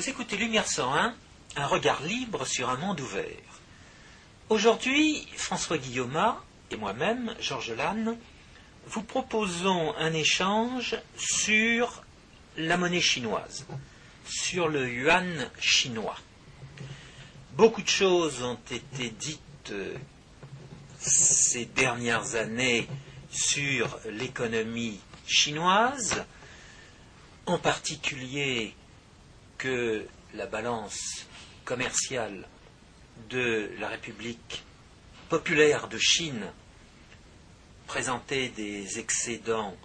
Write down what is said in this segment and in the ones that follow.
Vous écoutez Lumière 101, un regard libre sur un monde ouvert. Aujourd'hui, François Guillaume et moi-même, Georges Lannes, vous proposons un échange sur la monnaie chinoise, sur le yuan chinois. Beaucoup de choses ont été dites euh, ces dernières années sur l'économie chinoise, en particulier que la balance commerciale de la République populaire de Chine présentait des excédents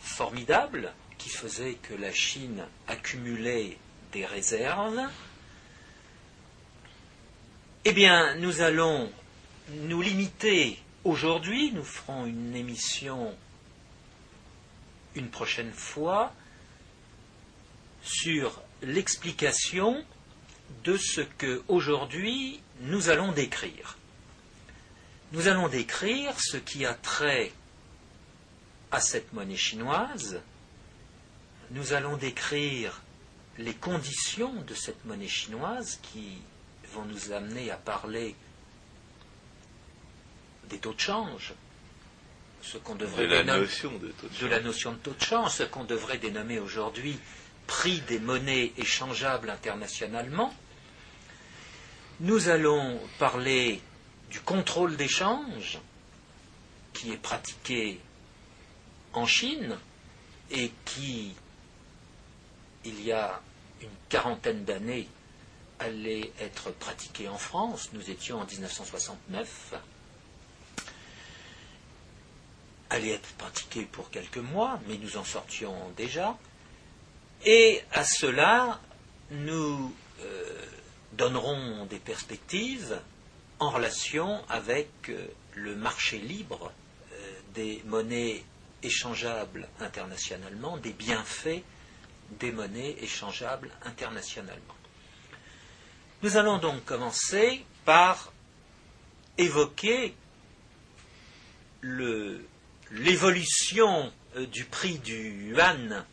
formidables qui faisaient que la Chine accumulait des réserves. Eh bien, nous allons nous limiter aujourd'hui, nous ferons une émission une prochaine fois sur l'explication de ce que aujourd'hui nous allons décrire. Nous allons décrire ce qui a trait à cette monnaie chinoise. Nous allons décrire les conditions de cette monnaie chinoise qui vont nous amener à parler des taux de change, ce qu'on devrait De la dénommer- notion de taux de de la notion de taux de change, ce qu'on devrait dénommer aujourd'hui prix des monnaies échangeables internationalement. Nous allons parler du contrôle d'échange qui est pratiqué en Chine et qui, il y a une quarantaine d'années, allait être pratiqué en France. Nous étions en 1969 allait être pratiqué pour quelques mois, mais nous en sortions déjà. Et à cela, nous euh, donnerons des perspectives en relation avec euh, le marché libre euh, des monnaies échangeables internationalement, des bienfaits des monnaies échangeables internationalement. Nous allons donc commencer par évoquer l'évolution du prix du yuan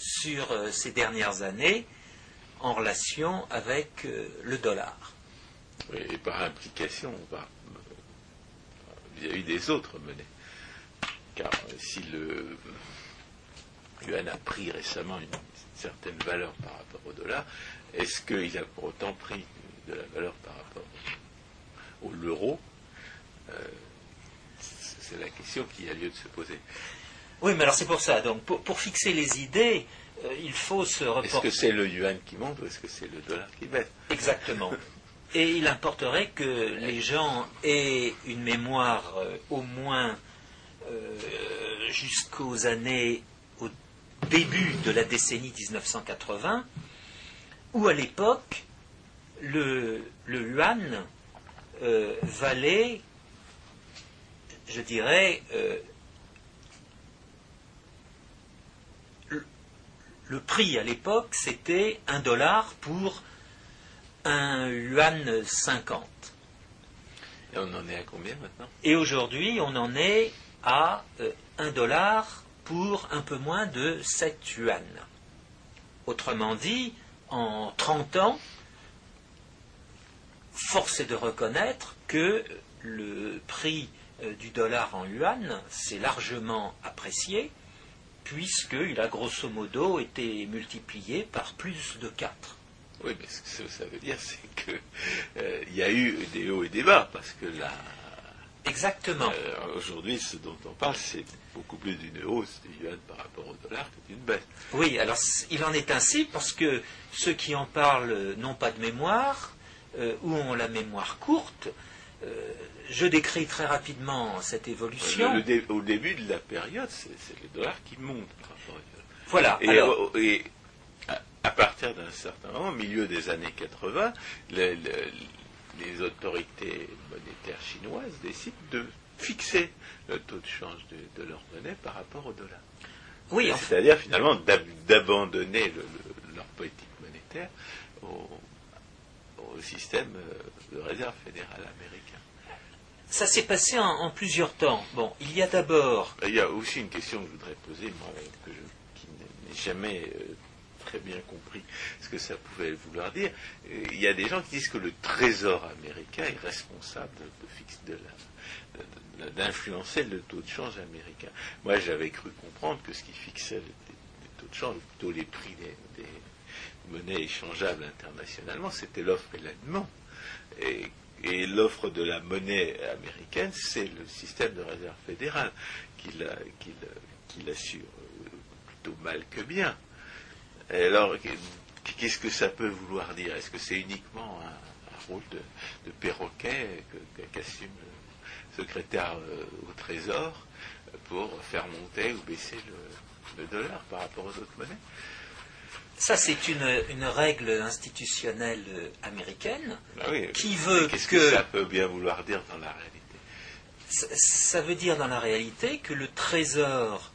sur euh, ces dernières années en relation avec euh, le dollar. Oui, Et par implication, vis-à-vis des autres monnaies. Car euh, si le yuan a pris récemment une certaine valeur par rapport au dollar, est-ce qu'il a pour autant pris de la valeur par rapport au l'euro? C'est la question qui a lieu de se poser. Oui, mais alors c'est pour ça. Donc, pour, pour fixer les idées, euh, il faut se Est-ce reporter. que c'est le yuan qui monte ou est-ce que c'est le dollar qui baisse? Exactement. Et il importerait que les gens aient une mémoire euh, au moins euh, jusqu'aux années, au début de la décennie 1980, où à l'époque, le, le yuan valait, je dirais, euh, le- le prix à l'époque, c'était un dollar pour un yuan 50. Et on en est à combien maintenant? Et aujourd'hui, on en est à euh, un dollar pour un peu moins de 7 yuan. Autrement dit, en 30 ans, force est de reconnaître que le prix euh, du dollar en yuan s'est largement apprécié, puisqu'il a grosso modo été multiplié par plus de 4. Oui, mais ce que ça veut dire, c'est que euh, y a eu des hauts et des bas, parce que là, Exactement. euh, aujourd'hui, ce dont on parle, c'est beaucoup plus d'une hausse du yuan par rapport au dollar que d'une baisse. Oui, alors il en est ainsi parce que ceux qui en parlent n'ont pas de mémoire euh, ou ont la mémoire courte. Je décris très rapidement cette évolution. Le- le dé- au début de la période, c'est c'est le dollar qui monte par rapport au yuan. Voilà. Et, alors, euh, et à, à partir d'un certain moment, au milieu des années 80, le- le- les autorités monétaires chinoises décident de fixer le taux de change de, de leur monnaie par rapport au dollar. oui, C'est-à-dire finalement d'ab- d'abandonner le- le- leur politique monétaire au, au système euh, de réserve fédérale américain. Ça s'est passé en, plusieurs temps. Bon, il y a d'abord, Il y a aussi une question que je voudrais poser, moi, que je- qui n'est jamais euh, très bien compris ce que ça pouvait vouloir dire. Il y a des gens qui disent que le trésor américain est responsable de, d'influencer le taux de change américain. Moi, j'avais cru comprendre que ce qui fixait les, taux de change, plutôt les prix des, monnaies échangeables internationalement, c'était l'offre et la l'offre de la monnaie américaine, c'est le système de réserve fédérale qui l'assure plutôt mal que bien. alors, qu'est-ce que ça peut vouloir dire? Est-ce que c'est uniquement un, rôle de, perroquet qu'assume le secrétaire euh, au Trésor pour faire monter ou baisser le, dollar par rapport aux autres monnaies? Ça, c'est une, règle institutionnelle américaine ah qui veut Qu'est-ce que, ça peut bien vouloir dire dans la réalité? Ça veut dire dans la réalité que le Trésor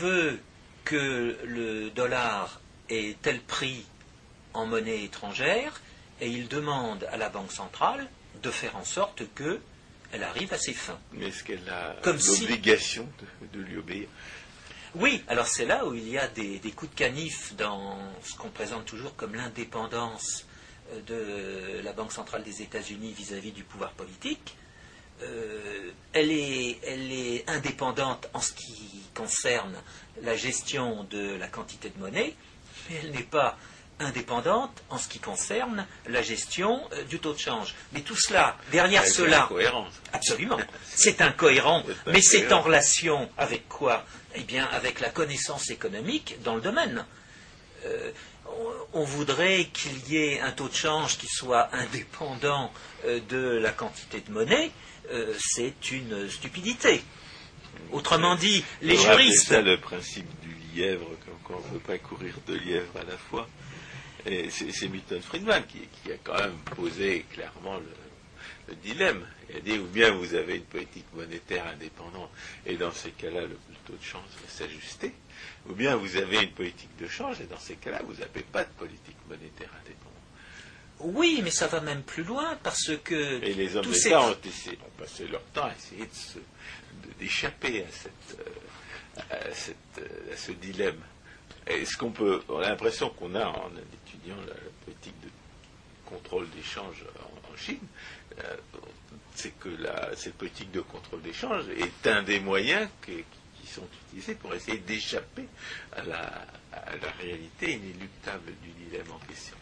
veut que le dollar ait tel prix en monnaie étrangère et il demande à la Banque centrale de faire en sorte qu'elle arrive à ses fins. Mais est-ce qu'elle a l'obligation de, lui obéir? Oui, alors c'est là où il y a des, coups de canif dans ce qu'on présente toujours comme l'indépendance euh, de la Banque centrale des États-Unis vis-à-vis du pouvoir politique. Euh, elle, est, elle, est, indépendante en ce qui concerne la gestion de la quantité de monnaie, mais elle n'est pas indépendante en ce qui concerne la gestion euh, du taux de change. Mais tout cela, derrière cela, absolument, c'est incohérent, mais c'est en relation avec quoi? Eh bien, avec la connaissance économique dans le domaine. Euh, on, voudrait qu'il y ait un taux de change qui soit indépendant euh, de la quantité de monnaie, c'est une stupidité. Autrement dit, les juristes. C'est le principe du lièvre, qu'on ne peut pas courir deux lièvres à la fois. C'est Milton Friedman qui, a quand même posé clairement le, dilemme. Il a dit ou bien vous avez une politique monétaire indépendante, et dans ces cas-là, le, taux de change va s'ajuster, ou bien vous avez une politique de change, et dans ces cas-là, vous n'avez pas de politique monétaire indépendante. Oui, mais ça va même plus loin parce que. Et les hommes d'État ont, passé leur temps à essayer d'échapper à, euh, à, ce dilemme. Est-ce qu'on peut. On a l'impression qu'on a, en étudiant la, politique de contrôle d'échange en, Chine, euh, c'est que cette politique de contrôle d'échange est un des moyens qui sont utilisés pour essayer d'échapper à la, réalité inéluctable du dilemme en question.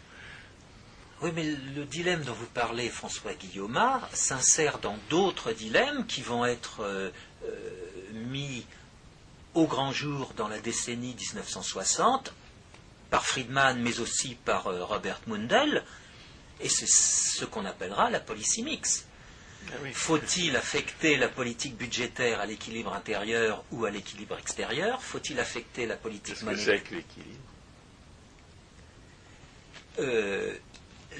Oui, mais le dilemme dont vous parlez, François Guillaumard, s'insère dans d'autres dilemmes qui vont être euh, euh, mis au grand jour dans la décennie 1960 par Friedman, mais aussi par euh, Robert Mundell, et c'est ce qu'on appellera la policy mix. Ah Faut-il affecter la politique budgétaire à l'équilibre intérieur ou à l'équilibre extérieur Faut-il affecter la politique monétaire que l'équilibre euh,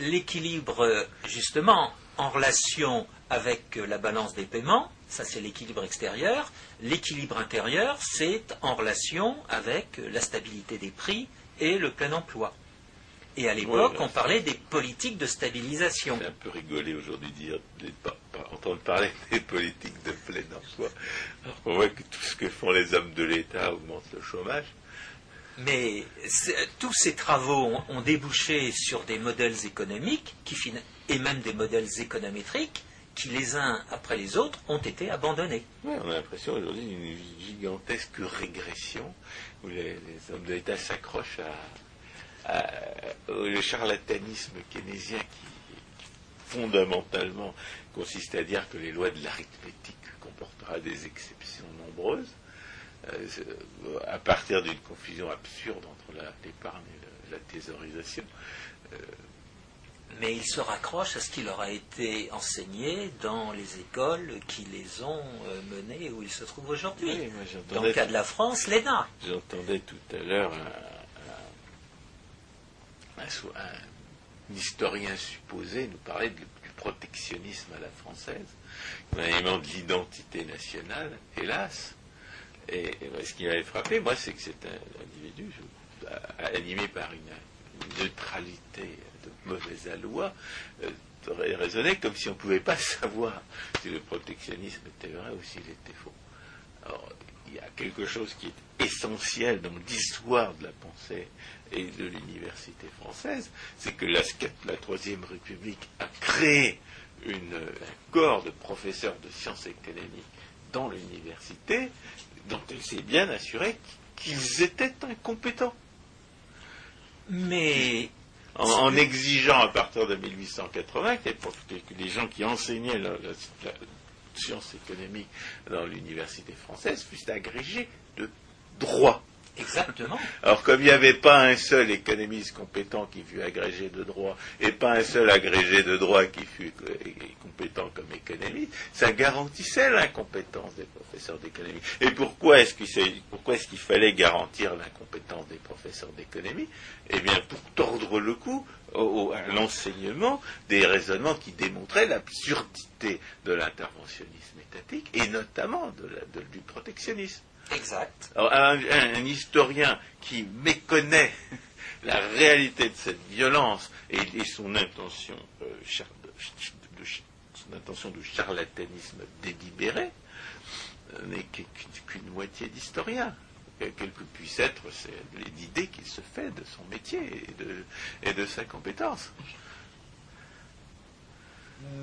L'équilibre, justement, en relation avec la balance des paiements, ça c'est l'équilibre extérieur. L'équilibre intérieur, c'est en relation avec la stabilité des prix et le plein emploi. Et à l'époque, on parlait des politiques de stabilisation. C'est un peu rigolé aujourd'hui dire, entendre parler des politiques de plein emploi. Alors on voit que tout ce que font les hommes de l'État augmente le chômage. Mais tous ces travaux ont, débouché sur des modèles économiques qui, et même des modèles économétriques qui, les uns après les autres, ont été abandonnés. on a l'impression aujourd'hui d'une gigantesque régression où les, hommes de l'État s'accrochent au charlatanisme keynésien qui, fondamentalement consiste à dire que les lois de l'arithmétique comportera des exceptions nombreuses euh, à partir d'une confusion absurde entre l'épargne et la thésaurisation. Euh, mais ils se raccrochent à ce qui leur a été enseigné dans les écoles qui les ont euh, menés où ils se trouvent aujourd'hui. dans le cas de la France, l'ENA. J'entendais tout à l'heure un, historien supposé nous parler du protectionnisme à la française, un élément de l'identité nationale, hélas. Et, ce qui m'avait frappé, moi, c'est que c'est un individu animé par une neutralité mauvaise loi euh, raisonnait comme si on ne pouvait pas savoir si le protectionnisme était vrai ou s'il était faux. Il y a quelque chose qui est essentiel dans l'histoire de la pensée et de l'université française, c'est que la, la Troisième République a créé une, un corps de professeurs de sciences économiques dans l'université dont elle s'est bien assurée qu'ils étaient incompétents. Mais en, exigeant à partir de 1880 que les gens qui enseignaient la, science économique dans l'université française fussent agrégés de droit. Exactement. Alors, comme il n'y avait pas un seul économiste compétent qui fut agrégé de droit et pas un seul agrégé de droit qui fut euh, compétent comme économiste, ça garantissait l'incompétence des professeurs d'économie. Et pourquoi est-ce qu'il fallait garantir l'incompétence des professeurs d'économie? Eh bien, pour tordre le cou à l'enseignement des raisonnements qui démontraient l'absurdité de l'interventionnisme étatique et notamment du protectionnisme. Exact. un, historien qui méconnaît la réalité de cette violence et, son intention, euh, de, son intention de charlatanisme délibéré euh, n'est qu'une moitié d'historien. Quelle que puisse être l'idée qu'il se fait de son métier et de sa compétence.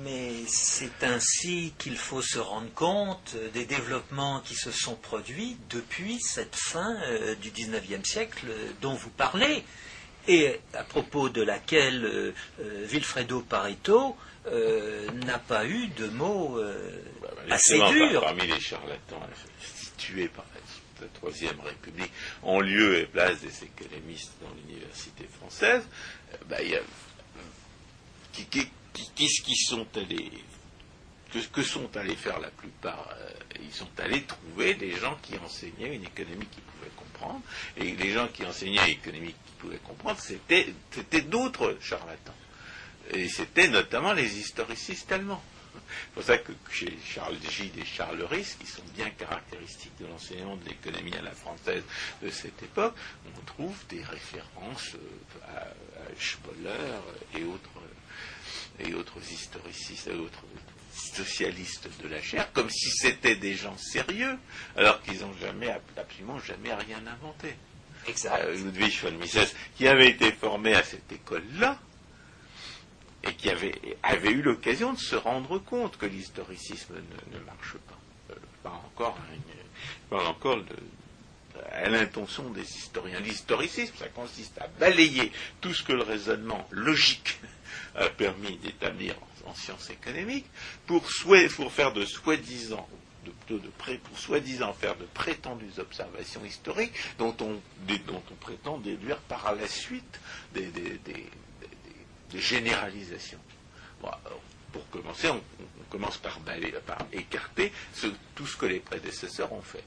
Mais c'est ainsi qu'il faut se rendre compte des développements qui se sont produits depuis cette fin euh, du XIXe siècle dont vous parlez, et à propos de laquelle euh, euh, Vilfredo Pareto n'a pas eu de mots bah, bah, assez durs. parmi les charlatans situés par la Troisième République, en lieu et place des économistes dans l'université française, bah, il y a, qui, qui qu'est-ce qu'ils sont allés que, sont allés faire la plupart euh, Ils sont allés trouver des gens qui enseignaient une économie qu'ils pouvaient comprendre. Et les gens qui enseignaient une économie qu'ils pouvaient comprendre, c'était, d'autres charlatans. Et c'était notamment les historicistes allemands. C'est pour ça que chez Charles Gide et Charles Ries, qui sont bien caractéristiques de l'enseignement de l'économie à la française de cette époque, on trouve des références euh, à, à Spoller et autres et autres historicistes et autres socialistes de la chair, comme si c'était des gens sérieux, alors qu'ils n'ont jamais, absolument jamais rien inventé. Exact. Euh, Ludwig von Mises, qui avait été formé à cette école-là, et qui avait, avait eu l'occasion de se rendre compte que l'historicisme ne, marche pas. Euh, pas encore, pas encore à l'intention des historiens. L'historicisme, ça consiste à balayer tout ce que le raisonnement logique a permis d'établir en, sciences économiques pour, faire de soi-disant de, pour soi-disant faire de prétendues observations historiques dont on, prétend déduire par la suite des, généralisations. pour commencer, on, commence par, par écarter tout ce que les prédécesseurs ont fait.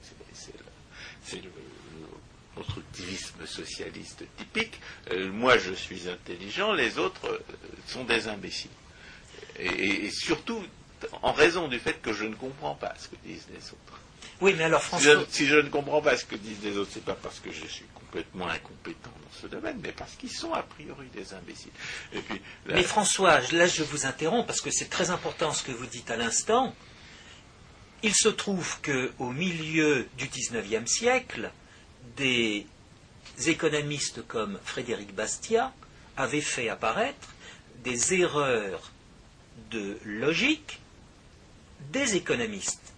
Constructivisme socialiste typique, euh, moi je suis intelligent, les autres euh, sont des imbéciles. Et, surtout en raison du fait que je ne comprends pas ce que disent les autres. Oui, mais alors François... Si je, ne comprends pas ce que disent les autres, c'est pas parce que je suis complètement incompétent dans ce domaine, mais parce qu'ils sont a priori des imbéciles. Mais François, là je vous interromps parce que c'est très important ce que vous dites à l'instant. Il se trouve qu'au milieu du XIXe siècle, des économistes comme Frédéric Bastiat avaient fait apparaître des erreurs de logique des économistes.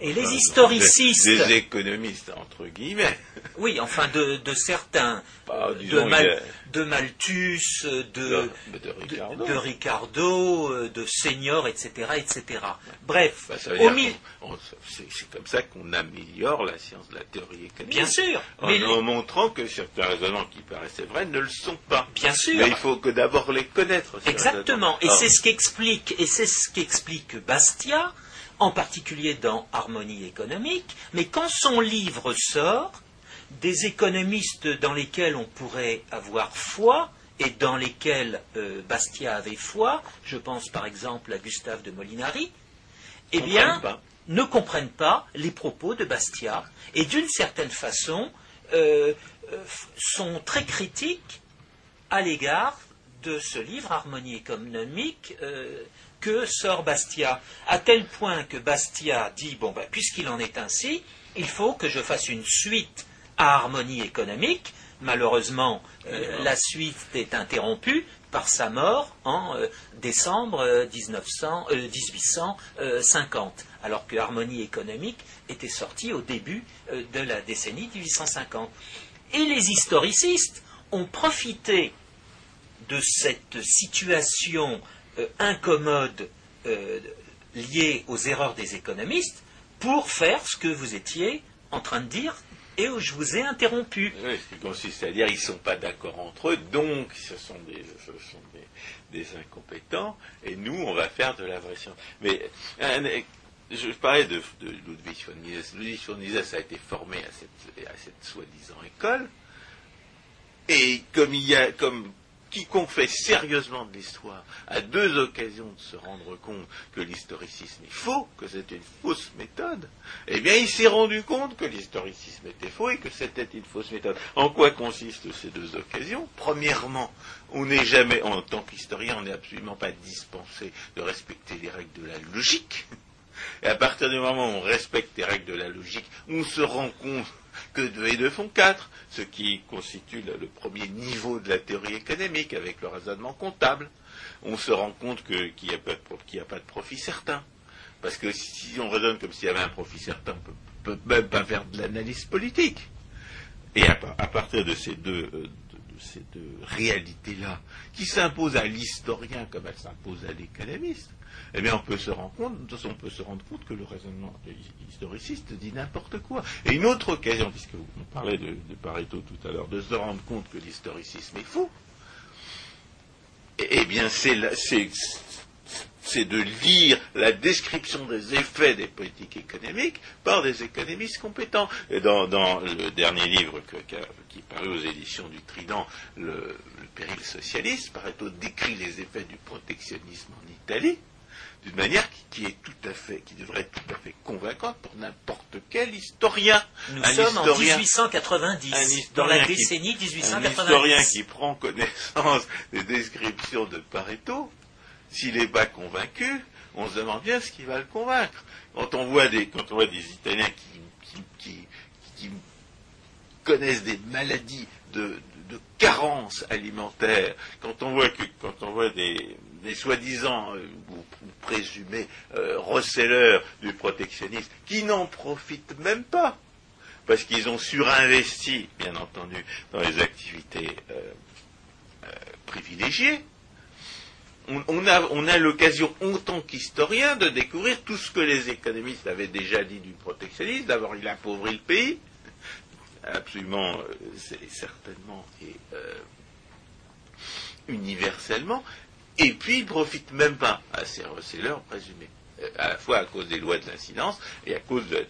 Et les historicistes. Des, économistes, entre guillemets. Oui, enfin de, certains. Bah, de, Malthus, de, de, Ricardo. de, de Senior, etc. etc. Bref, bah, c'est comme ça qu'on améliore la science de la théorie économique. Bien sûr. En, mais montrant que certains raisonnements qui paraissaient vrais ne le sont pas. Bien sûr. Mais il faut que d'abord les connaître. Exactement. Et c'est ce qu'explique, et c'est ce qu'explique Bastia en particulier dans Harmonie économique, mais quand son livre sort, des économistes dans lesquels on pourrait avoir foi et dans lesquels euh, Bastia avait foi, je pense par exemple à Gustave de Molinari, eh bien, ne comprennent pas les propos de Bastia. Et d'une certaine façon euh, euh, sont très critiques à l'égard de ce livre Harmonie économique que sort Bastia, à tel point que Bastia dit, bon, ben, puisqu'il en est ainsi, il faut que je fasse une suite à harmonie économique. Malheureusement, euh, la suite est interrompue par sa mort en euh, décembre 1850, alors que Harmonie économique était sortie au début de la décennie 1850. Et les historicistes ont profité de cette situation incommode liée aux erreurs des économistes pour faire ce que vous étiez en train de dire et où je vous ai interrompu. Ce qui consiste à dire qu'ils ne sont pas d'accord entre eux, donc ce sont, des, incompétents, et nous, on va faire de la vraie science. Mais je parlais de, Ludwig von Mises. Ludwig von Mises a été formé à cette, à cette soi-disant école, et comme il y a, comme quiconque fait sérieusement de l'histoire a deux occasions de se rendre compte que l'historicisme est faux, que c'est une fausse méthode, eh bien il s'est rendu compte que l'historicisme était faux et que c'était une fausse méthode. En quoi consistent ces deux occasions? Premièrement, on n'est jamais, en tant qu'historien, on n'est absolument pas dispensé de respecter les règles de la logique. Et à partir du moment où on respecte les règles de la logique, on se rend compte que 2 et 2 font 4, ce qui constitue le, premier niveau de la théorie économique avec le raisonnement comptable. On se rend compte qu'il n'y a, pas de profit certain. Parce que si on raisonne comme s'il y avait un profit certain, on ne peut même pas faire de l'analyse politique. Et à, partir de ces deux, euh, ces deux réalités-là, qui s'imposent à l'historien comme elles s'imposent à l'économiste, eh bien, on peut se rendre compte, que le raisonnement historiciste dit n'importe quoi. Et une autre occasion, puisque on parlait de, Pareto tout à l'heure, de se rendre compte que l'historicisme est faux, eh, eh bien, c'est de lire la description des effets des politiques économiques par des économistes compétents. Et dans, le dernier livre qui paru aux éditions du Trident, le péril socialiste, Pareto décrit les effets du protectionnisme en Italie d'une manière qui, est tout à fait, qui devrait être tout à fait convaincante pour n'importe quel historien. Nous sommes en 1890, dans la décennie 1890. Un historien qui prend connaissance des descriptions de Pareto, s'il n'est pas convaincu, on se demande bien ce qui va le convaincre. Quand on voit des, quand on voit des Italiens qui, qui, connaissent des maladies de, de, carence alimentaire, quand on voit que, quand on voit des, des soi-disant euh, ou, présumés euh, recelleurs du protectionnisme qui n'en profitent même pas parce qu'ils ont surinvesti, bien entendu, dans les activités euh, privilégiées. On, a, l'occasion, en tant qu'historien, de découvrir tout ce que les économistes avaient déjà dit du protectionnisme. D'abord, il appauvrit le pays, absolument, certainement et universellement, et puis, ils ne profitent même pas à ces receleurs présumés, euh, à la fois à cause des lois de l'incidence et à cause des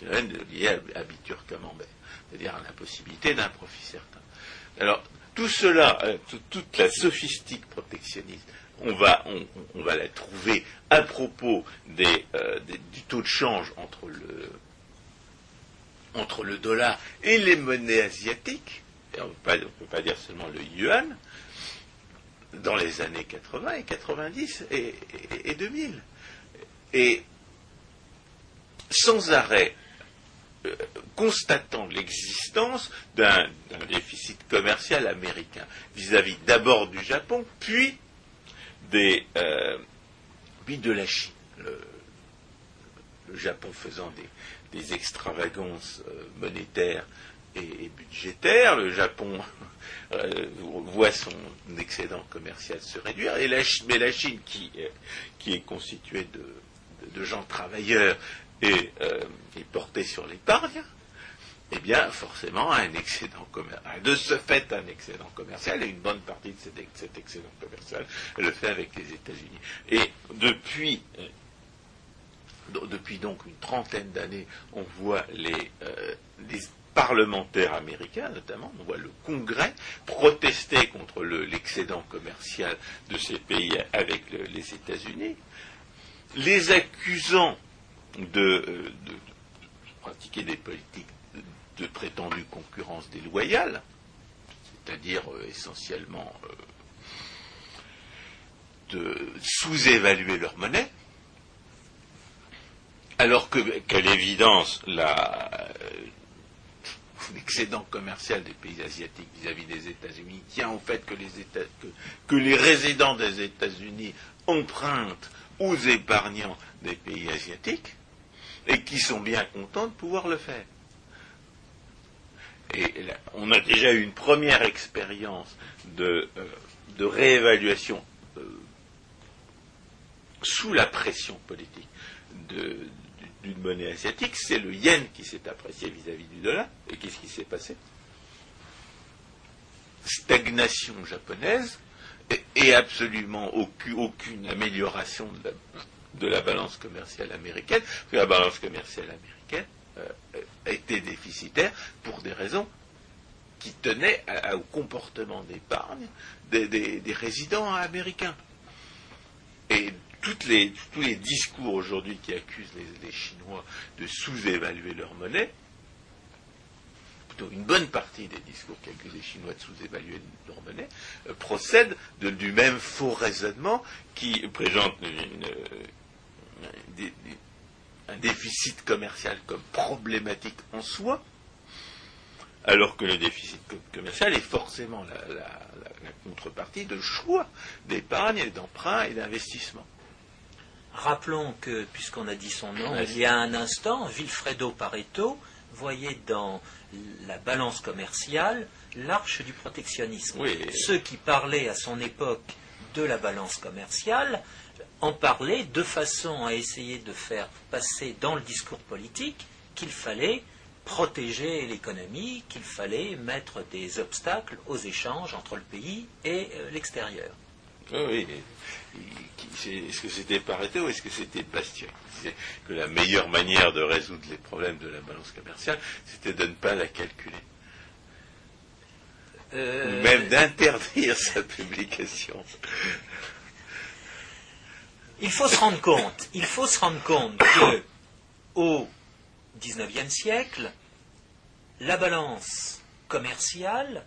phénomènes liés à habiture camembert, c'est-à-dire à l'impossibilité d'un profit certain. Alors, tout cela, euh, toute la sophistique protectionniste, on va, on, va la trouver à propos euh, du taux de change entre le, entre le dollar et les monnaies asiatiques. Et on ne peut pas dire seulement le yuan, dans les années 80 et 90 et, 2000. Et sans arrêt, euh, constatant l'existence d'un déficit commercial américain vis-à-vis d'abord du Japon, puis, euh, de la Chine. Le, Japon faisant des, extravagances euh, monétaires et, budgétaires, le Japon euh, voit son excédent commercial se réduire, et la, mais la Chine, qui, euh, est constituée de, gens travailleurs et euh, portée sur l'épargne, eh bien, forcément, un excédent commercial. De ce fait, un excédent commercial, et une bonne partie de cet, excédent commercial, le fait avec les États-Unis. Et depuis, depuis donc une trentaine d'années, on voit les parlementaires américains, notamment, on voit le Congrès protester contre l'excédent commercial de ces pays avec les États-Unis, les accusant de, pratiquer des politiques de, prétendue concurrence déloyale, c'est-à-dire euh, essentiellement euh, de sous-évaluer leur monnaie, alors que, qu'à l'évidence, la, l'excédent commercial des pays asiatiques vis-à-vis des États-Unis tient au fait que les, résidents des États-Unis empruntent aux épargnants des pays asiatiques et qui sont bien contents de pouvoir le faire. Et on a déjà eu une première expérience de, euh, réévaluation euh, sous la pression politique d'une monnaie asiatique, c'est le yen qui s'est apprécié vis-à-vis du dollar. Et qu'est-ce qui s'est passé? Stagnation japonaise et, absolument aucune, amélioration de la, balance commerciale américaine, la balance commerciale américaine euh, était déficitaire pour des raisons qui tenaient au comportement d'épargne des, résidents américains. Et les, tous les discours aujourd'hui qui accusent les, Chinois de sous-évaluer leur monnaie, plutôt une bonne partie des discours qui accusent les Chinois de sous-évaluer leur monnaie, euh, procèdent du même faux raisonnement qui présente un déficit commercial comme problématique en soi, alors que le déficit commercial est forcément la contrepartie de choix d'épargne, d'emprunt et d'investissement. Rappelons que, puisqu'on a dit son nom, il y a un instant, Vilfredo Pareto voyait dans la balance commerciale l'arche du protectionnisme. Ceux qui parlaient à son époque de la balance commerciale en parlaient de façon à essayer de faire passer dans le discours politique qu'il fallait protéger l'économie, qu'il fallait mettre des obstacles aux échanges entre le pays et euh, l'extérieur. Oui, est-ce que c'était Pareto ou est-ce que c'était Bastien disait que la meilleure manière de résoudre les problèmes de la balance commerciale, c'était de ne pas la calculer. Euh, même d'interdire sa publication. Il faut se rendre compte, il faut se rendre compte que au XIXe siècle, la balance commerciale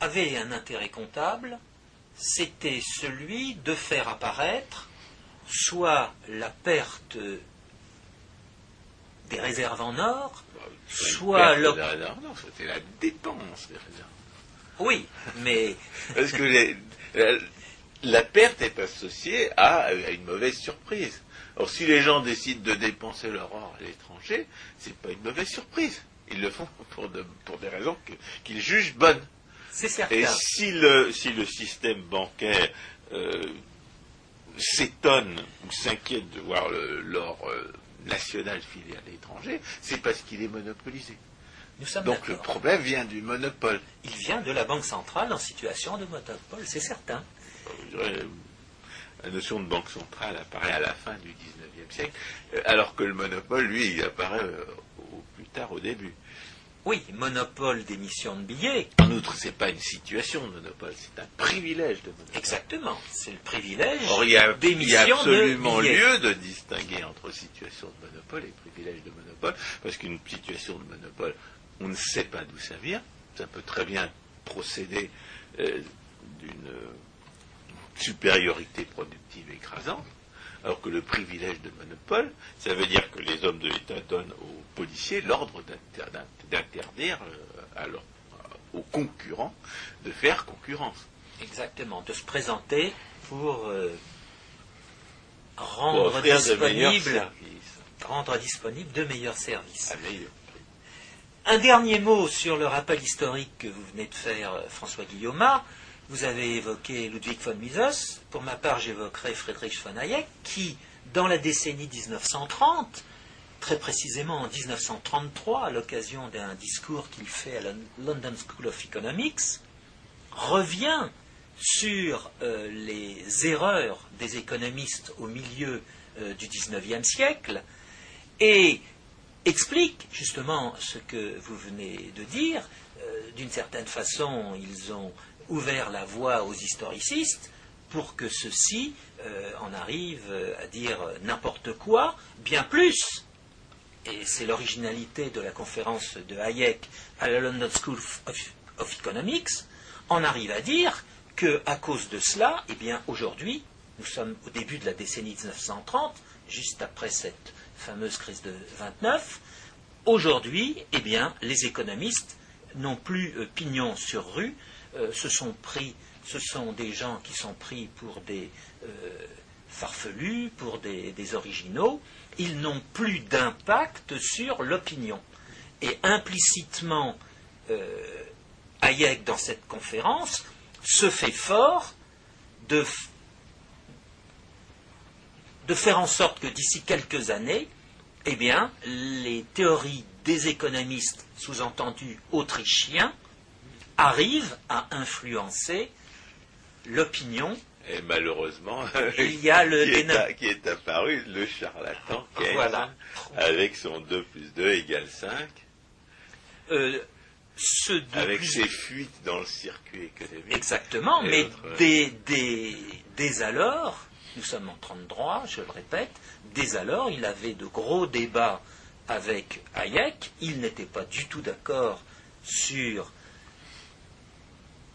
avait un intérêt comptable c'était celui de faire apparaître soit la perte des réserves en or, soit c'était la dépense des réserves. Oui, mais. Parce que la, perte est associée à, une mauvaise surprise. Or, si les gens décident de dépenser leur or à l'étranger, c'est pas une mauvaise surprise. Ils le font pour, pour des raisons qu'ils jugent bonnes. Et si le, si le système bancaire euh, s'étonne ou s'inquiète de voir l'or euh, national filé à l'étranger, c'est parce qu'il est monopolisé. Donc le problème vient du monopole. Il vient de la Banque centrale en situation de monopole, c'est certain. Euh, la notion de banque centrale apparaît à la fin du XIXe siècle, alors que le monopole, lui, il apparaît au plus tard au début. Oui, monopole d'émission de billets. En outre, ce n'est pas une situation de monopole, c'est un privilège de monopole. Exactement, c'est le privilège Or, il y a, il y a absolument lieu de distinguer entre situation de monopole et privilège de monopole, parce qu'une situation de monopole, on ne sait pas d'où ça vient. Ça peut très bien procéder euh, d'une supériorité productive écrasante alors que le privilège de monopole, ça veut dire que les hommes de l'État donnent aux policiers l'ordre d'interdire euh, aux concurrents de faire concurrence. Exactement, de se présenter pour euh, rendre, disponible, rendre disponible de meilleurs services. Un dernier mot sur le rappel historique que vous venez de faire, euh, François Guillaume. Vous avez évoqué Ludwig von Mises. Pour ma part, j'évoquerai Friedrich von Hayek, qui, dans la décennie 1930, très précisément en 1933, à l'occasion d'un discours qu'il fait à la London School of Economics, revient sur euh, les erreurs des économistes au milieu euh, du XIXe siècle et explique justement ce que vous venez de dire. Euh, d'une certaine façon, ils ont ouvert la voie aux historicistes pour que ceux-ci euh, en arrivent à dire n'importe quoi, bien plus. Et c'est l'originalité de la conférence de Hayek à la London School of, Economics, en arrive à dire que à cause de cela, eh bien aujourd'hui, nous sommes au début de la décennie 1930, juste après cette fameuse crise de 29, aujourd'hui, eh bien, les économistes n'ont plus euh, pignon sur rue, euh, ce sont pris, ce sont des gens qui sont pris pour des euh, farfelus, pour des, originaux, ils n'ont plus d'impact sur l'opinion. Et implicitement, Hayek, dans cette conférence, se fait fort de, faire en sorte que d'ici quelques années, eh les théories des économistes, sous-entendus autrichiens, arrivent à influencer l'opinion. Et malheureusement, il y a le qui, est apparu le charlatan Keynes avec son 2 plus 2 égale 5. Euh, avec ses fuites dans le circuit économique. Exactement, mais dès, dès, alors, nous sommes en 33, je le répète, dès alors, il avait de gros débats avec Hayek, il n'était pas du tout d'accord sur,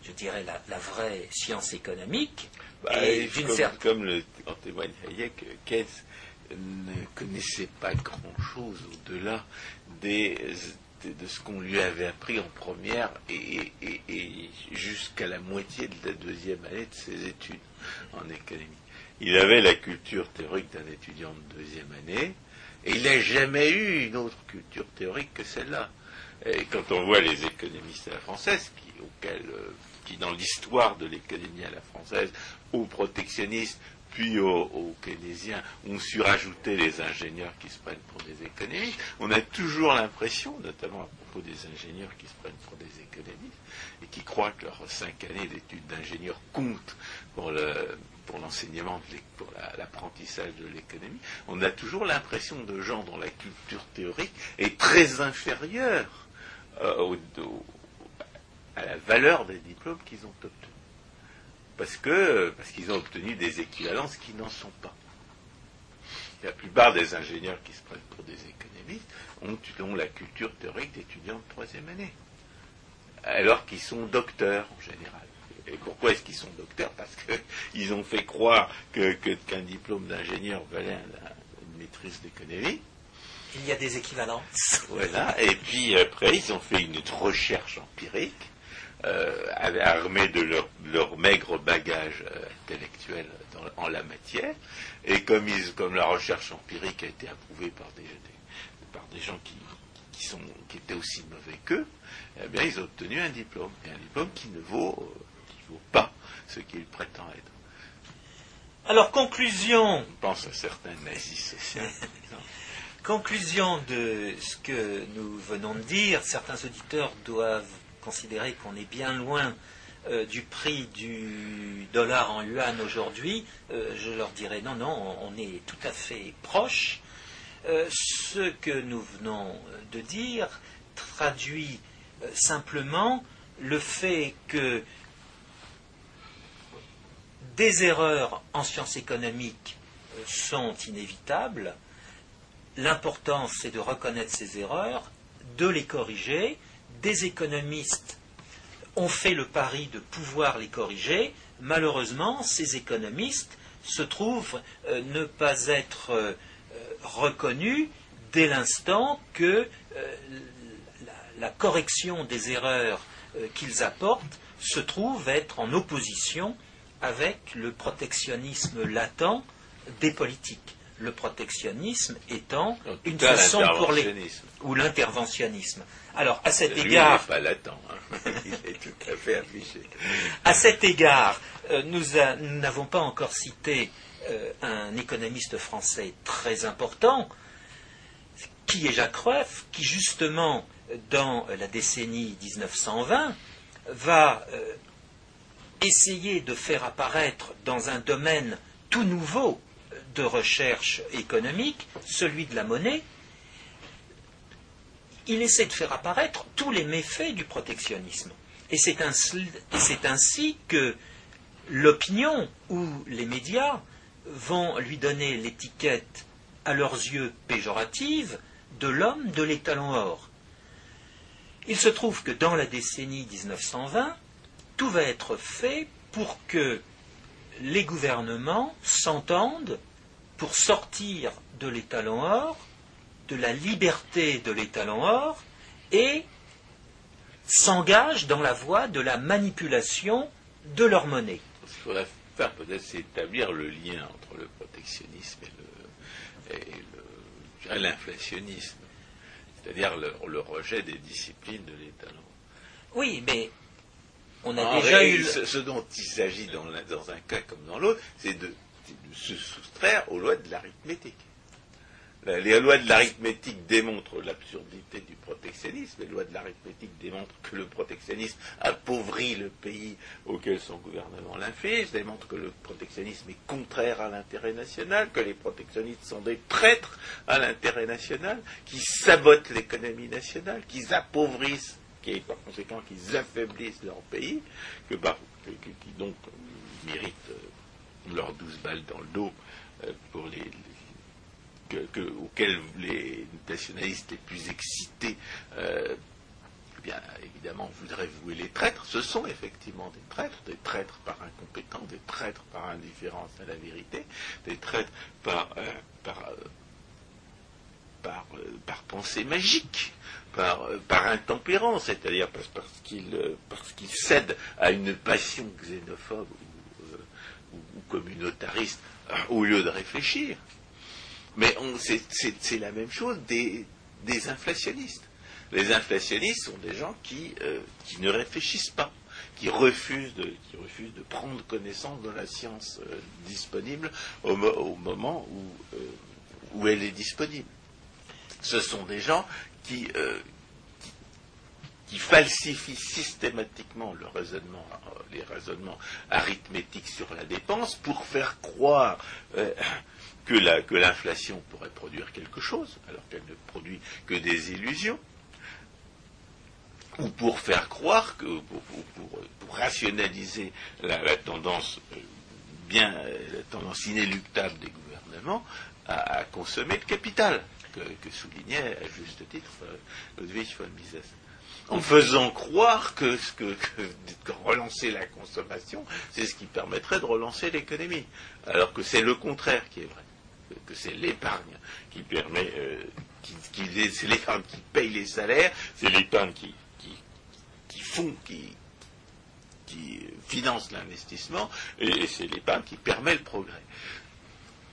je dirais, la, vraie science économique. Bah, et comme, comme le, en témoigne Hayek, Keynes ne connaissait pas grand-chose au-delà des de ce qu'on lui avait appris en première et, jusqu'à la moitié de la deuxième année de ses études en économie. Il avait la culture théorique d'un étudiant de deuxième année et il n'a jamais eu une autre culture théorique que celle-là. Et quand on voit les économistes à la française, qui, auxquels, euh, dans l'histoire de l'économie à la française, aux protectionnistes, puis aux, keynésiens, ont su rajouter les ingénieurs qui se prennent pour des économistes. On a toujours l'impression, notamment à propos des ingénieurs qui se prennent pour des économistes, et qui croient que leurs cinq années d'études d'ingénieur comptent pour l'enseignement, pour l'apprentissage de l'économie, on a toujours l'impression de gens dont la culture théorique est très inférieure euh, à la valeur des diplômes qu'ils ont obtenus parce que parce qu'ils ont obtenu des équivalences qui n'en sont pas. La plupart des ingénieurs qui se prennent pour des économistes ont, la culture théorique d'étudiants de troisième année, alors qu'ils sont docteurs en général. Et pourquoi est-ce qu'ils sont docteurs? Parce qu'ils ont fait croire que, qu'un diplôme d'ingénieur valait une maîtrise d'économie. Il y a des équivalences. Voilà. Et puis après, ils ont fait une recherche empirique euh, armés de leur, maigre bagage euh, intellectuel en la matière, et comme, la recherche empirique a été approuvée par des, gens qui, étaient aussi mauvais qu'eux, eh bien, ils ont obtenu un diplôme, et un diplôme qui ne vaut, pas ce qu'il prétend être. Alors, conclusion. On pense à certains nazis sociaux, Conclusion de ce que nous venons de dire, certains auditeurs doivent considérer qu'on est bien loin euh, du prix du dollar en yuan aujourd'hui, euh, je leur dirais non, non, on est tout à fait proche. Euh, ce que nous venons de dire traduit simplement le fait que des erreurs en sciences économiques sont inévitables. L'important, c'est de reconnaître ces erreurs, de les corriger, des économistes ont fait le pari de pouvoir les corriger. Malheureusement, ces économistes se trouvent euh, ne pas être euh, reconnus dès l'instant que euh, la, correction des erreurs qu'ils apportent se trouve être en opposition avec le protectionnisme latent des politiques le protectionnisme étant une façon pour les ou l'interventionnisme. Alors à cet égard, pas latent, hein. il est tout à fait affiché. À cet égard, euh, nous n'avons pas encore cité euh, un économiste français très important, qui est Jacques Rueff, qui justement dans la décennie 1920 va euh, essayer de faire apparaître dans un domaine tout nouveau de recherche économique, celui de la monnaie, il essaie de faire apparaître tous les méfaits du protectionnisme. Et c'est ainsi, que l'opinion ou les médias vont lui donner l'étiquette, à leurs yeux péjorative, de l'homme de l'étalon or. Il se trouve que dans la décennie 1920, tout va être fait pour que les gouvernements s'entendent pour sortir de l'étalon or de la liberté de l'étalon or et s'engagent dans la voie de la manipulation de leur monnaie. Ce qu'il faudrait faire peut-être, c'est établir le lien entre le protectionnisme et le, et l'inflationnisme, c'est-à-dire le, rejet des disciplines de l'étalon. Oui, mais on a déjà eu. Ce, dont il s'agit dans, dans, un cas comme dans l'autre, c'est de se soustraire aux lois de l'arithmétique. Les lois de l'arithmétique démontrent l'absurdité du protectionnisme. Les lois de l'arithmétique démontrent que le protectionnisme appauvrit le pays auquel son gouvernement l'inflige, démontrent que le protectionnisme est contraire à l'intérêt national, que les protectionnistes sont des traîtres à l'intérêt national, qui sabotent l'économie nationale, qui appauvrissent, qui par conséquent qu'ils affaiblissent leur pays, que qui donc méritent euh, leurs douze balles dans le dos euh, pour les auxquels les nationalistes les plus excités, euh, eh bien, évidemment, voudraient vouer les traîtres, ce sont effectivement des traîtres, des traîtres par incompétence, des traîtres par indifférence à la vérité, des traîtres par, euh, par, euh, par, pensée magique, par, par intempérance, c'est-à-dire parce, parce qu'ils cèdent à une passion xénophobe ou communautariste au lieu de réfléchir. Mais c'est la même chose des, inflationnistes. Les inflationnistes sont des gens qui, euh, ne réfléchissent pas, qui refusent, de, qui de prendre connaissance de la science euh, disponible au, moment où, euh, où, elle est disponible. Ce sont des gens qui, qui falsifient systématiquement le raisonnement, les raisonnements arithmétiques sur la dépense pour faire croire que l'inflation pourrait produire quelque chose, alors qu'elle ne produit que des illusions, ou pour faire croire que, pour, rationaliser la, tendance euh, bien, la tendance inéluctable des gouvernements à, consommer le capital, que, soulignait à juste titre euh, Ludwig von Mises en faisant croire que, que, relancer la consommation, c'est ce qui permettrait de relancer l'économie, alors que c'est le contraire qui est vrai que c'est l'épargne qui permet, euh, c'est l'épargne qui paye les salaires, c'est l'épargne qui, qui, font, qui, qui finance l'investissement, et, c'est l'épargne qui permet le progrès.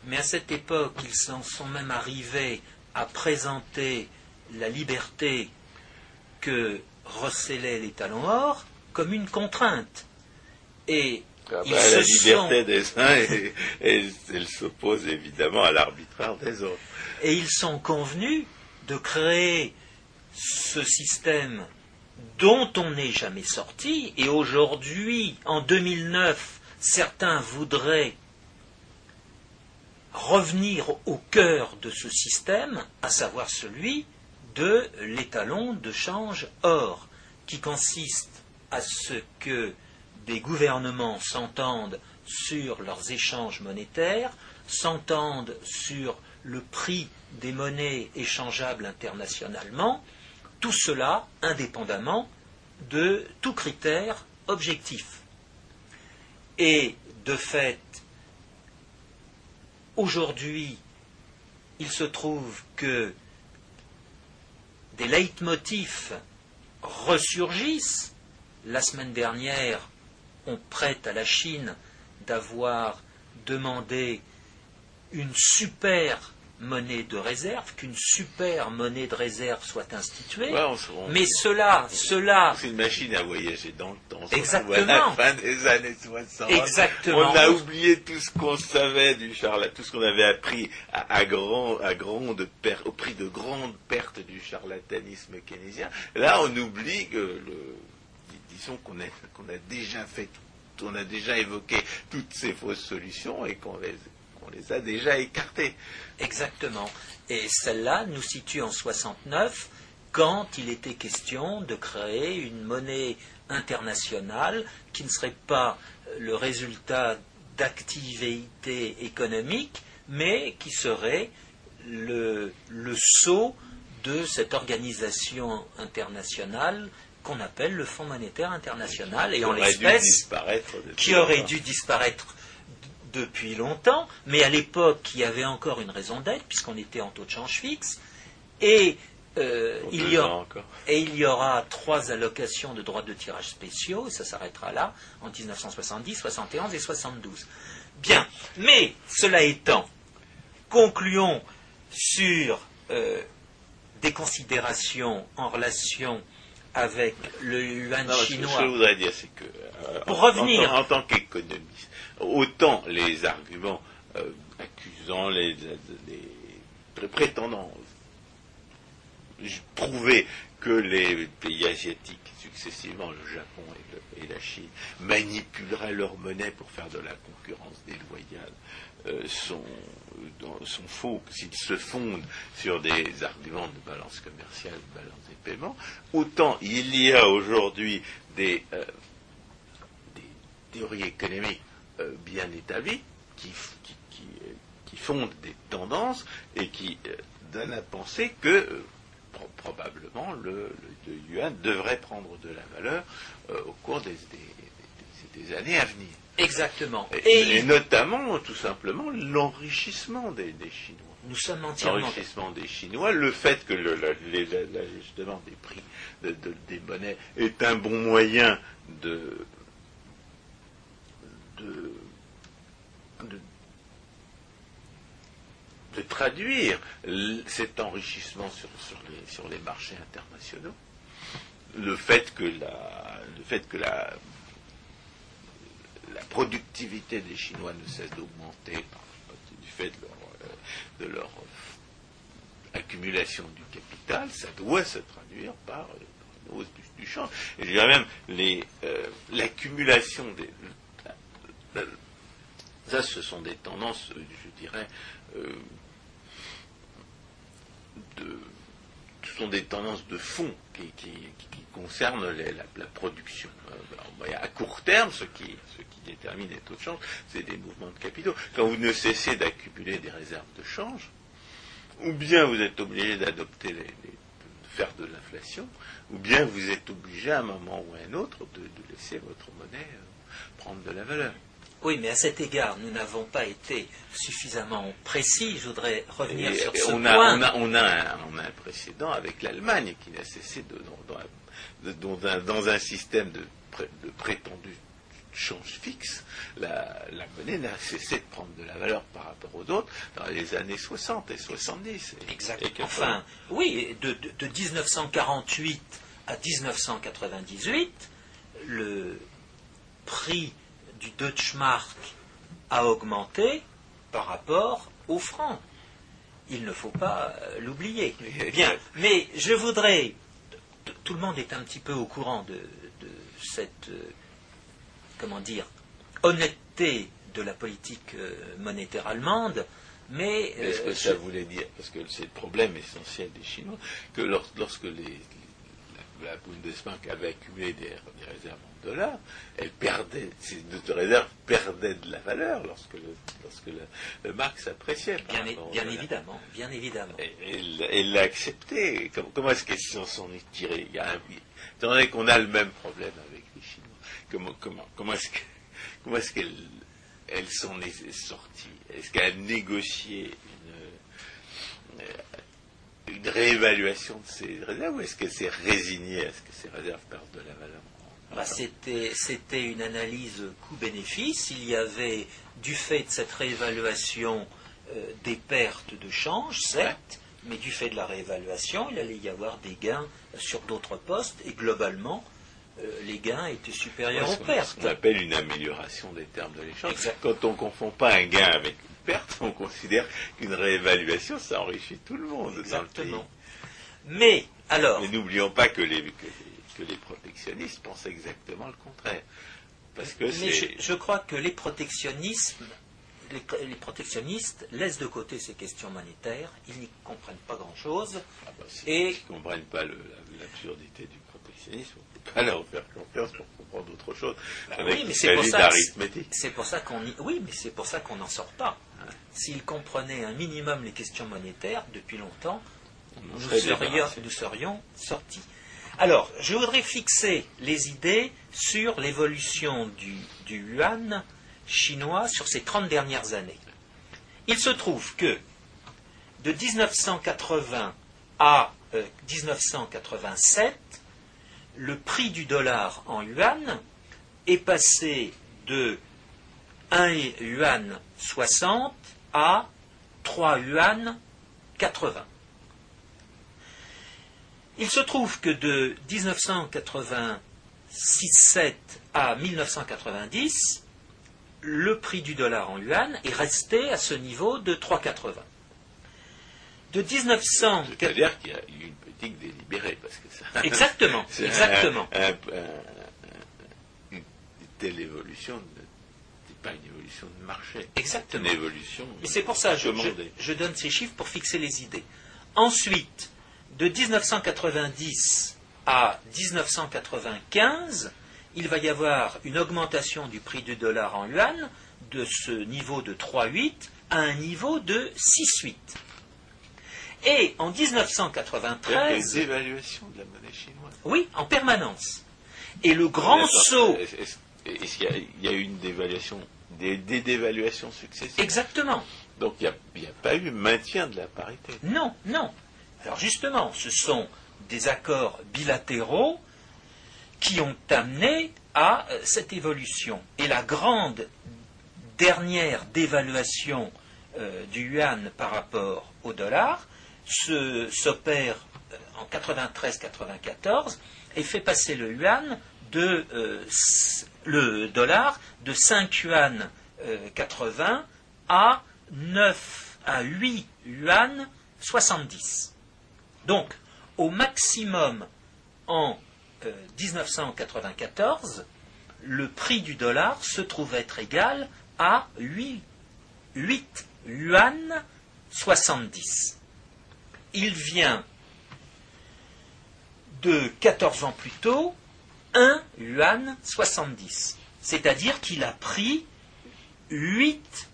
Mais à cette époque, ils en sont même arrivés à présenter la liberté que recélait les talons or comme une contrainte. Et ah bah, la liberté des uns, et, elle s'oppose évidemment à l'arbitraire des autres. Et ils sont convenus de créer ce système dont on n'est jamais sorti, et aujourd'hui, en 2009, certains voudraient revenir au cœur de ce système, à savoir celui de l'étalon de change or, qui consiste à ce que des gouvernements s'entendent sur leurs échanges monétaires, s'entendent sur le prix des monnaies échangeables internationalement, tout cela indépendamment de tout critère objectif. Et de fait, aujourd'hui, il se trouve que des leitmotifs ressurgissent. La semaine dernière, on prête à la Chine d'avoir demandé une super monnaie de réserve, qu'une super monnaie de réserve soit instituée. mais cela, cela. C'est une machine à voyager dans le temps. Exactement. À la fin des années 60. Exactement. On a oublié tout ce qu'on savait du charlatan, tout ce qu'on avait appris à, grand, à grande au prix de grandes pertes du charlatanisme keynésien. Là, on oublie que le, disons qu'on a, déjà fait, on a déjà évoqué toutes ces fausses solutions et qu'on les, a déjà écartées. Exactement. Et celle-là nous situe en 69 quand il était question de créer une monnaie internationale qui ne serait pas le résultat d'activités économiques, mais qui serait le, le sceau de cette organisation internationale qu'on appelle le Fonds monétaire international, et en l'espèce, qui aurait dû disparaître depuis longtemps, mais à l'époque, il y avait encore une raison d'être, puisqu'on était en taux de change fixe, Et euh, il y, ans a- encore. et il y aura trois allocations de droits de tirage spéciaux, et ça s'arrêtera là, en 1970, 71 et 72. Bien, mais cela étant, concluons sur euh, des considérations en relation avec le yuan Non, ce que chinois. je voudrais dire, c'est que, euh, Pour en- revenir. en tant qu'économiste, autant les arguments euh, accusant les, prétendants j- prouver que les pays asiatiques, successivement le Japon et, la Chine, manipuleraient leur monnaie pour faire de la concurrence déloyale, euh, sont, faux s'ils se fondent sur des arguments de balance commerciale, de balance des paiements. Autant il y a aujourd'hui euh, des théories économiques euh, bien établies qui, qui, qui, qui fondent des tendances et qui euh, donnent à penser que euh, pro- probablement le, le- le yuan devrait prendre de la valeur au cours des, des- des- des années à venir. Exactement. Et, Et, et notamment, tout simplement, l'enrichissement des, Chinois. nous sommes entièrement L'enrichissement des Chinois, le fait que l'ajustement des prix de- de- des monnaies est un bon moyen de, de, traduire cet enrichissement sur, les, marchés internationaux. Le fait que la, productivité des Chinois ne cesse d'augmenter du fait de leur, euh, de leur accumulation du capital, ça doit se traduire par une hausse du, change. Et je dirais même euh, l'accumulation des. Ça, ce sont des tendances, euh, je dirais, euh, de, ce sont des tendances de fond qui, concernent la, production. Euh, à court terme, ce qui, détermine les taux de change, c'est des mouvements de capitaux. Quand vous ne cessez d'accumuler des réserves de change, ou bien vous êtes obligé d'adopter les, faire de l'inflation, ou bien vous êtes obligé à un moment ou à un autre de, laisser votre monnaie prendre de la valeur. Oui, mais à cet égard, nous n'avons pas été suffisamment précis. Je voudrais revenir Et- sur et ce on, a, point. on, a, on, a un, on a un précédent avec l'Allemagne qui n'a cessé de, dans, un- de- dans un, dans un système de, pré- de prétendu change fixe, la, la monnaie n'a cessé de prendre de la valeur par rapport aux autres dans les années 60 et 70. Et- Exact. et que- Enfin, oui, de 1948 à 1998, le prix du Deutschmark a augmenté par rapport au franc. Il ne faut pas euh, l'oublier. Bien, mais je voudrais. Tout le monde est un petit peu au courant de, de cette, euh, comment dire, honnêteté de la politique euh, monétaire allemande, mais Mais Est-ce euh, que ça je- voulait dire, parce que c'est le problème essentiel des Chinois, que lors- lorsque les, la, la Bundesbank avait accumulé des, des réserves en dollars, elle perdait, ces deux réserves perdaient de la valeur lorsque le, lorsque le, s'appréciait. Bien, évidemment, bien évidemment. Elle l'a accepté. Comment, comment est-ce qu'elle s'en est tirée? Il y a un- Étant donné qu'on a le même problème avec les Chinois, comment, comment, comment est-ce que- comment est-ce qu'elle elle s'en est sortie? Est-ce qu'elle a négocié une, euh, une réévaluation de ses réserves ou est-ce qu'elle s'est résignée à ce que ses réserves perdent de la valeur? Bah, C'était une analyse coût-bénéfice. Il y avait, du fait de cette réévaluation, euh, des pertes de change, certes, mais du fait de la réévaluation, il allait y avoir des gains sur d'autres postes, et globalement, euh, les gains étaient supérieurs aux pertes. ce qu'on appelle une amélioration des termes de l'échange. Quand on ne confond pas un gain avec une perte, on considère qu'une réévaluation, ça enrichit tout le monde dans le Exactement. pays. Mais, alors, Mais n'oublions pas que les, que, les, que les protectionnistes pensent exactement le contraire. Parce que mais je, crois que les protectionnismes, les, les protectionnistes laissent de côté ces questions monétaires, ils n'y comprennent pas grand-chose. Ah bah, Et- s'ils ne comprennent pas l'absurdité du protectionnisme, on ne peut pas leur faire confiance pour comprendre autre chose. Avec Bah oui, mais c'est pour ça-. C'est pour ça qu'on. Oui, mais c'est pour ça qu'on n'en sort pas. S'ils comprenaient un minimum les questions monétaires, depuis longtemps, serions, nous serions sortis. Alors, je voudrais fixer les idées sur l'évolution du, yuan chinois sur ces 30 dernières années. Il se trouve que de 1980 à 1987, le prix du dollar en yuan est passé de 1 yuan 60 à 3 yuan 80. Il se trouve que de 1986-7 à 1990, le prix du dollar en yuan est resté à ce niveau de 3,80. De 1900... C'est-à-dire qu'il y a eu une politique délibérée. Parce que ça, exactement, exactement. une telle évolution n'est pas une évolution de marché. Exactement. Une évolution. Et c'est pour ça que je, je donne ces chiffres pour fixer les idées. Ensuite, de 1990 à 1995, il va y avoir une augmentation du prix du dollar en yuan de ce niveau de 3,8 à un niveau de 6,8. Et en 1993. Il y a dévaluation de la monnaie chinoise. Oui, en permanence. Et le grand saut. Est-ce qu'il y, a eu une dévaluation, des, dévaluations successives? Exactement. Donc il n'y a, pas eu maintien de la parité? Non, non. Alors justement, ce sont des accords bilatéraux qui ont amené à euh, cette évolution. Et la grande dernière dévaluation euh, du yuan par rapport au dollar s'opère euh, en 93-94 et fait passer le yuan de le dollar de 5 yuan 80 à 9 à 8 yuan 70. Donc, au maximum en 1994, euh, le prix du dollar se trouve être égal à 8, 8 yuan 70. Il vient de 14 ans plus tôt 1 yuan 70. C'est-à-dire qu'il a pris 8,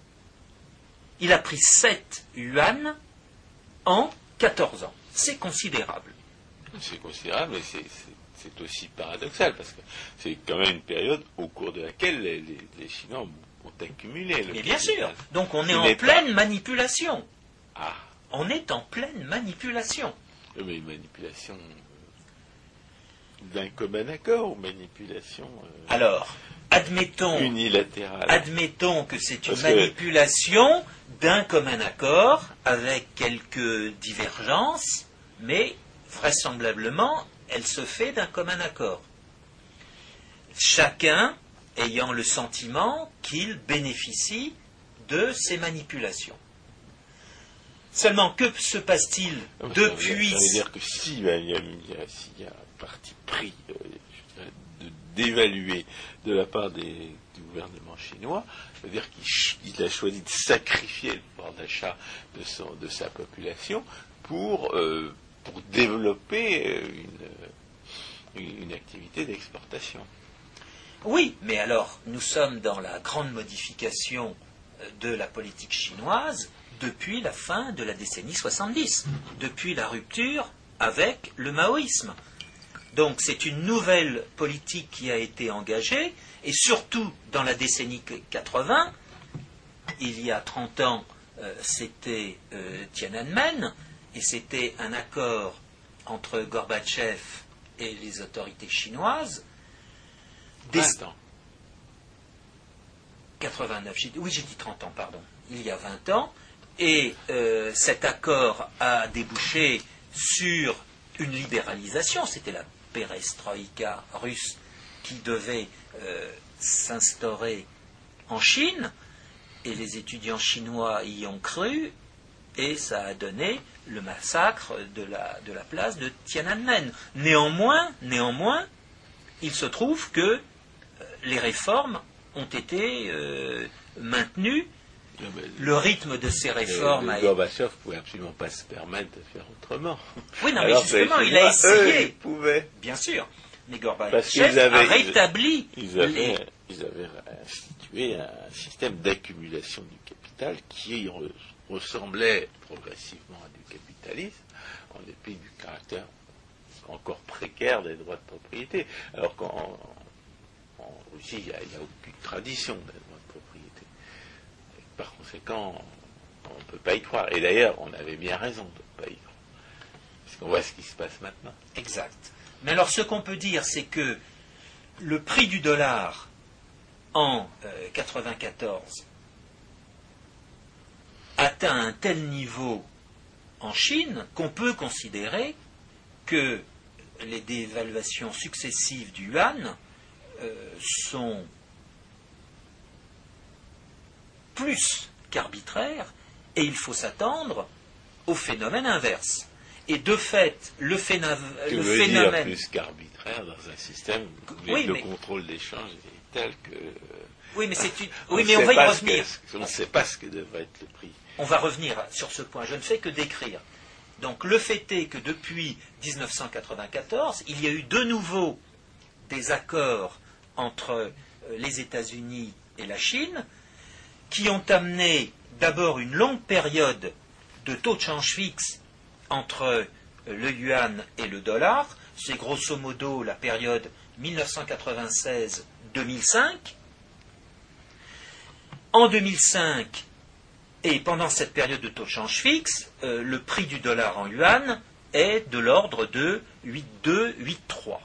il a pris 7 yuan en 14 ans c'est considérable. C'est considérable, mais c'est aussi paradoxal, parce que c'est quand même une période au cours de laquelle les, Chinois ont, accumulé. Le mais bien sûr, donc on est en pleine manipulation. Ah. On est en pleine manipulation. Mais une manipulation euh, d'un commun accord ou manipulation euh, Alors, admettons, unilatérale. admettons que c'est une manipulation d'un commun accord avec quelques divergences, mais vraisemblablement, elle se fait d'un commun accord. Chacun ayant le sentiment qu'il bénéficie de ces manipulations. Seulement, que se passe-t-il depuis... Ça veut dire que s'il y, y, a un parti pris euh, de d'évaluer de la part des, du gouvernement chinois, ça veut dire qu'il a choisi de sacrifier le pouvoir d'achat de, de sa population pour, euh, pour développer euh, une, activité d'exportation. Oui, mais alors nous sommes dans la grande modification euh, de la politique chinoise depuis la fin de la décennie 70, depuis la rupture avec le maoïsme. Donc c'est une nouvelle politique qui a été engagée, et surtout dans la décennie 80, il y a 30 ans, euh, c'était Tiananmen, et c'était un accord entre Gorbatchev et les autorités chinoises. 20 ans. 89, oui j'ai dit 30 ans, pardon, il y a 20 ans, et euh, cet accord a débouché sur une libéralisation, c'était la perestroïka russe qui devait euh, s'instaurer en Chine, et les étudiants chinois y ont cru, et ça a donné le massacre de la, de la place de Tiananmen. Néanmoins, néanmoins, il se trouve que euh, les réformes ont été euh, maintenues le rytme de ces réformes a été. Gorbachev ne pouvait absolument pas se permettre de faire autrement. Oui, non, mais justement, il a essayé. Bien sûr. Mais Gorbachev a rétabli. Ils, avaient, institué un système d'accumulation du capital qui ressemblait progressivement à du capitalisme, en dépit du caractère encore précaire des droits de propriété. Alors qu'en Russie, il n'y a, aucune tradition par conséquent, on ne peut pas y croire. Et d'ailleurs, on avait bien raison de ne pas y croire. Parce qu'on voit ce qui se passe maintenant. Exact. Mais alors ce qu'on peut dire, c'est que le prix du dollar en 1994 atteint un tel niveau en Chine qu'on peut considérer que les dévaluations successives du yuan euh, sont plus qu'arbitraires et il faut s'attendre au phénomène inverse. Et de fait, le, phénomène. le phénomène. plus qu'arbitraire dans un système où le contrôle d'échange est tel que. Oui, mais, c'est une... oui, mais on va y revenir. on ne sait pas ce que devrait être le prix. On va revenir sur ce point. Je ne fais que décrire. Donc le fait est que depuis 1994, il y a eu de nouveau des accords entre euh, les États-Unis et la Chine qui ont amené d'abord une longue période de taux de change fixe entre euh, le yuan et le dollar. C'est grosso modo la période 1996-2005. En 2005, et pendant cette période de taux de change fixe, euh, le prix du dollar en yuan est de l'ordre de 8,2, 8,3.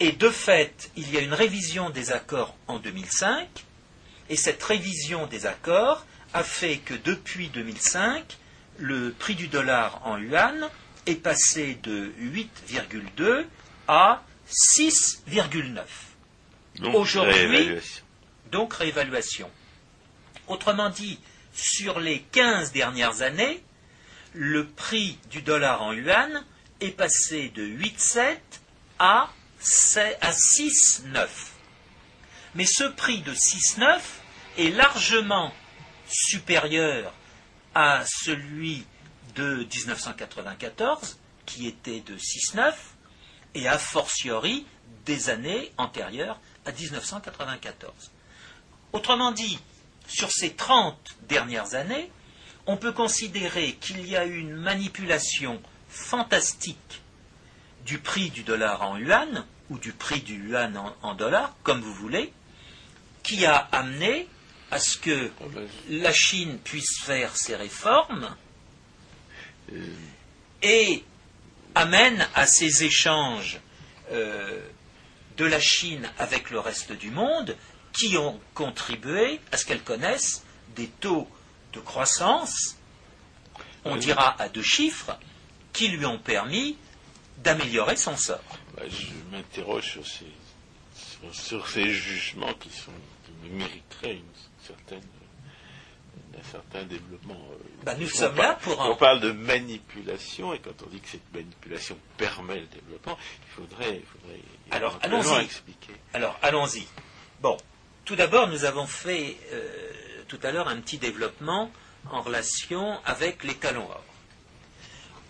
Et de fait, il y a une révision des accords en 2005, et cette révision des accords a fait que depuis 2005, le prix du dollar en yuan est passé de 8,2 à 6,9. Aujourd'hui, donc réévaluation. Autrement dit, sur les 15 dernières années, le prix du dollar en yuan est passé de 8,7 à, 6,9. Mais ce prix de 6,9 est largement supérieur à celui de 1994, qui était de 6,9, et a fortiori des années antérieures à 1994. Autrement dit, sur ces 30 dernières années, on peut considérer qu'il y a eu une manipulation fantastique du prix du dollar en yuan, ou du prix du yuan en, en dollars, comme vous voulez, qui a amené à ce que la Chine puisse faire ses réformes et amène à ces échanges euh, de la Chine avec le reste du monde qui ont contribué à ce qu'elle connaisse des taux de croissance, on dira à deux chiffres, qui lui ont permis d'améliorer son sort. Bah, je m'interroge sur ces, sur, ces jugements qui, sont, qui mériteraient une certaine, un certain développement. Euh, bah, nous sommes là pour On parle de manipulation, et quand on dit que cette manipulation permet le développement, il faudrait, il faudrait Alors, allons-y. expliquer. Alors, allons-y. Bon, tout d'abord, nous avons fait euh, tout à l'heure un petit développement en relation avec les talons or.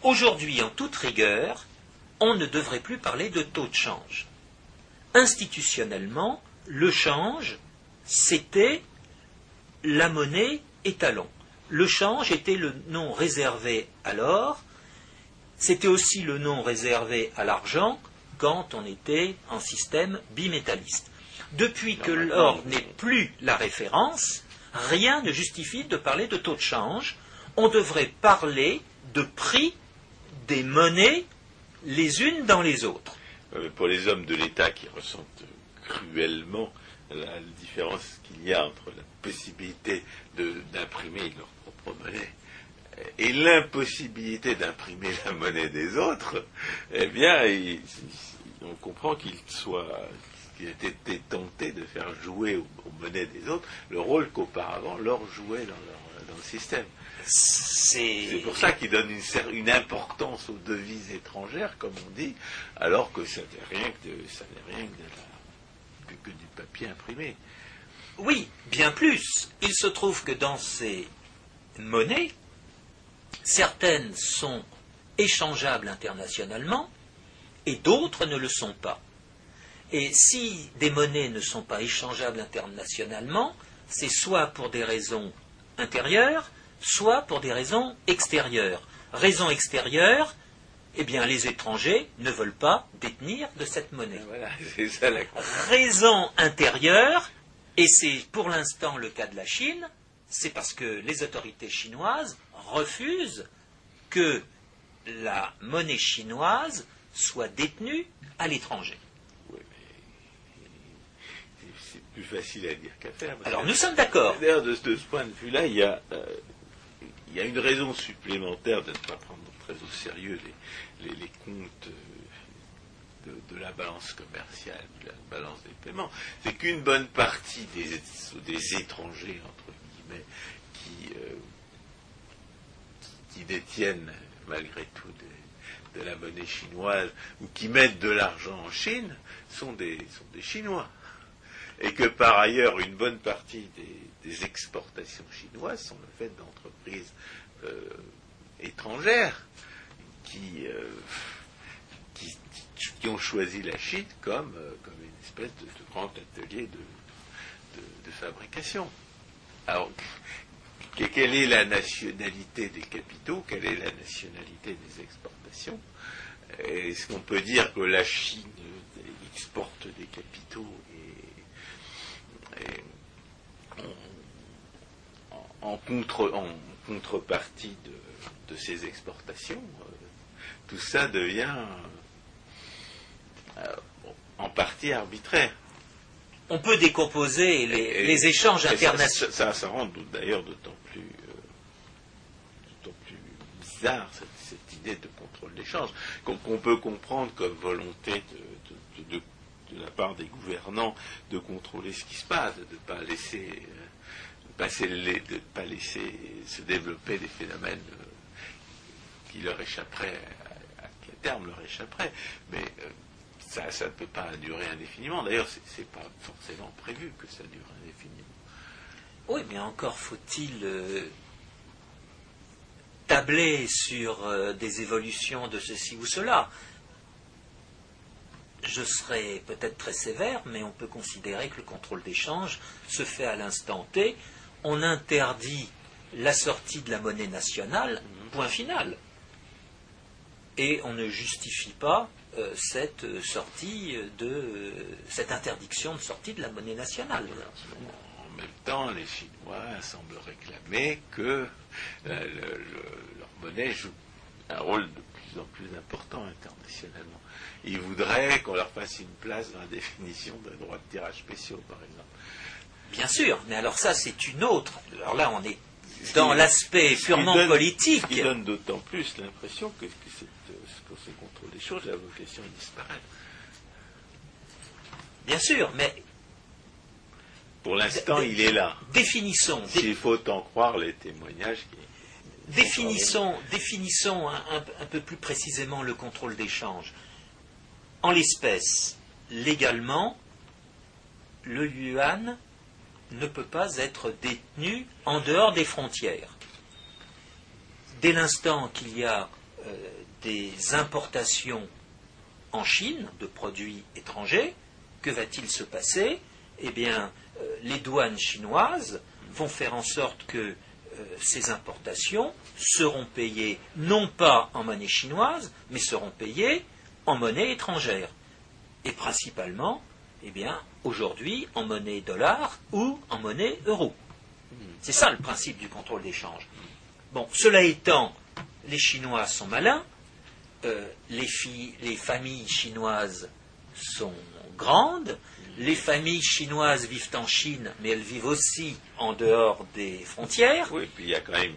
Aujourd'hui, en toute rigueur, on ne devrait plus parler de taux de change. Institutionnellement, le change, c'était la monnaie étalon. Le change était le nom réservé à l'or, c'était aussi le nom réservé à l'argent quand on était en système bimétalliste. Depuis que l'or n'est plus la référence, rien ne justifie de parler de taux de change. On devrait parler de prix des monnaies les unes dans les autres. Euh, pour les hommes de l'État qui ressentent cruellement la différence qu'il y a entre la possibilité d'imprimer leur propre monnaie et l'impossibilité d'imprimer la monnaie des autres, eh bien, on comprend qu'ils soient qu'ils aient été tentés de faire jouer aux, monnaies des autres le rôle qu'auparavant leur jouait dans, dans le système. C'est pour ça qu'ils donnent une, une, importance aux devises étrangères, comme on dit, alors que ça n'est rien que, ça rien que du papier imprimé. Oui, bien plus. Il se trouve que dans ces monnaies, certaines sont échangeables internationalement et d'autres ne le sont pas. Et si des monnaies ne sont pas échangeables internationalement, c'est soit pour des raisons intérieures, soit pour des raisons extérieures. Raison extérieure, eh bien, les étrangers ne veulent pas détenir de cette monnaie. Voilà, ça la... Raison intérieure, et c'est pour l'instant le cas de la Chine, c'est parce que les autorités chinoises refusent que la monnaie chinoise soit détenue à l'étranger. Oui, mais c'est plus facile à dire qu'à faire. Alors nous sommes d'accord. D'ailleurs, de, ce point de vue-là, il y a, euh, il y a une raison supplémentaire de ne pas prendre très au sérieux les, les, comptes euh, de, la balance commerciale, de la balance des paiements. C'est qu'une bonne partie des, des, étrangers, entre guillemets, qui, euh, qui détiennent malgré tout de la monnaie chinoise ou qui mettent de l'argent en Chine sont des, sont des Chinois. Et que par ailleurs, une bonne partie des, exportations chinoises sont le fait d'entreprises euh, étrangères qui, euh, qui, qui, ont choisi la Chine comme, euh, comme une espèce de, grand atelier de, de, fabrication. Alors, quelle est la nationalité des capitaux? Quelle est la nationalité des exportations? Est-ce qu'on peut dire que la Chine exporte des capitaux et, en, contre, en, contrepartie de, ces exportations tout ça devient euh, en partie arbitraire. On peut décomposer les, échanges internationaux. Ça, ça, rend d'ailleurs d'autant plus, euh, plus bizarre cette, idée de contrôle d'échange qu'on peut comprendre comme volonté de, part des gouvernants de contrôler ce qui se passe, de ne pas laisser, euh, de pas laisser se développer des phénomènes qui leur échapperaient terme leur échapperait. Mais euh, ça, ne peut pas durer indéfiniment. D'ailleurs, ce n'est pas forcément prévu que ça dure indéfiniment. Oui, mais encore faut-il euh, tabler sur euh, des évolutions de ceci ou cela. Je serai peut-être très sévère, mais on peut considérer que le contrôle d'échange se fait à l'instant T. On interdit la sortie de la monnaie nationale, mhm. point final et on ne justifie pas euh, cette sortie de euh, cette interdiction de sortie de la monnaie nationale. En même temps, les Chinois semblent réclamer que euh, leur monnaie joue un rôle de plus en plus important internationalement. Ils voudraient qu'on leur fasse une place dans la définition des droits de tirage spéciaux, par exemple. Bien sûr, mais alors ça c'est une autre. Alors là on est dans l'aspect purement politique. Qui donne d'autant plus l'impression que, c'est ce contrôle des choses, la vocation disparaît. Bien sûr, mais. Pour l'instant, il est là. Définissons. S'il faut en croire les témoignages qui. Définissons, définissons un, peu plus précisément le contrôle d'échange. En l'espèce, légalement, le yuan ne peut pas être détenu en dehors des frontières. Dès l'instant qu'il y a euh, des importations en Chine de produits étrangers, que va-t-il se passer? Eh bien, euh, les douanes chinoises vont faire en sorte que euh, ces importations seront payées non pas en monnaie chinoise, mais seront payées en monnaie étrangère. Et principalement, eh bien, aujourd'hui, en monnaie dollar ou en monnaie euro. C'est ça le principe du contrôle d'échange. Bon, cela étant, les Chinois sont malins, euh, les, les familles chinoises sont grandes, les familles chinoises vivent en Chine, mais elles vivent aussi en dehors des frontières. Oui, puis il y a quand même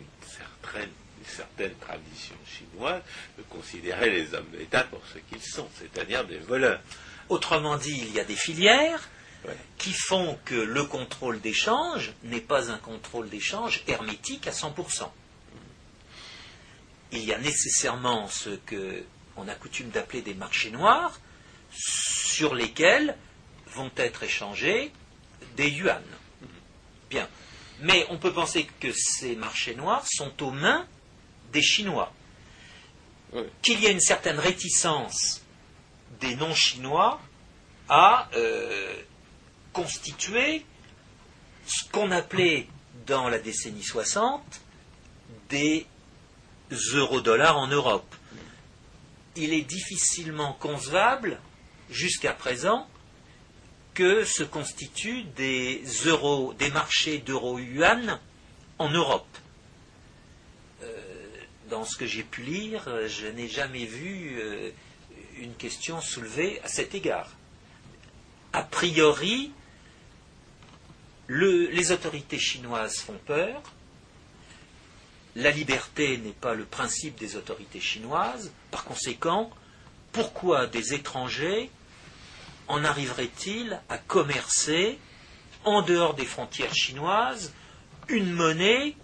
tradition chinoise de considérer les hommes d'État pour ce qu'ils sont, c'est-à-dire des voleurs. Autrement dit, il y a des filières qui font que le contrôle d'échange n'est pas un contrôle d'échange hermétique à 100% il y a nécessairement ce qu'on a coutume d'appeler des marchés noirs, sur lesquels vont être échangés des yuan. Bien. Mais on peut penser que ces marchés noirs sont aux mains des Chinois. Qu'il y ait une certaine réticence des non-chinois à euh, constituer ce qu'on appelait dans la décennie 60 des euro-dollars en Europe. Il est difficilement concevable, jusqu'à présent, que se constituent des des marchés d'euro-yuan en Europe. Euh, dans ce que j'ai pu lire, je n'ai jamais vu euh, une question soulevée à cet égard. A priori, les autorités chinoises font peur. La liberté n'est pas le principe des autorités chinoises. Par conséquent, pourquoi des étrangers en arriveraient-ils à commercer en dehors des frontières chinoises une monnaie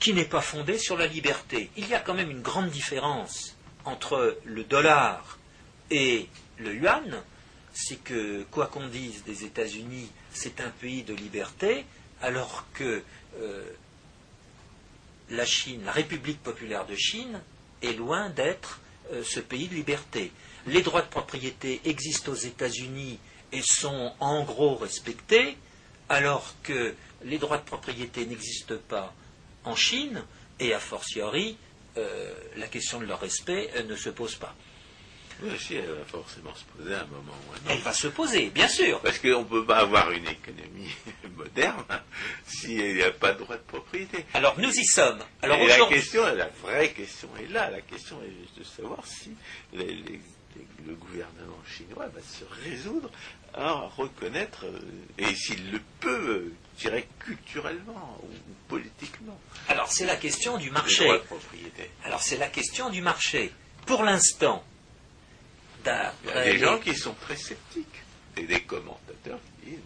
qui n'est pas fondée sur la liberté Il y a quand même une grande différence entre le dollar et le yuan, c'est que, quoi qu'on dise des États-Unis, c'est un pays de liberté, alors que euh, la Chine, la République populaire de Chine, est loin d'être euh, ce pays de liberté. Les droits de propriété existent aux États-Unis et sont en gros respectés, alors que les droits de propriété n'existent pas en Chine, et a fortiori, euh, la question de leur respect ne se pose pas. Oui, si, elle va forcément se poser à un moment ou un autre. Elle va se poser, bien sûr. Parce qu'on ne peut pas avoir une économie moderne s'il n'y a pas de droit de propriété. Alors nous y sommes. Alors, Et la question, la vraie question est là. La question est de savoir si le gouvernement chinois va se résoudre à reconnaître, euh, et s'il le peut, je dirais culturellement ou politiquement. Alors c'est la question du marché. De propriété. Alors c'est la question du marché. Pour l'instant, il y a des gens qui sont très sceptiques, et des commentateurs qui disent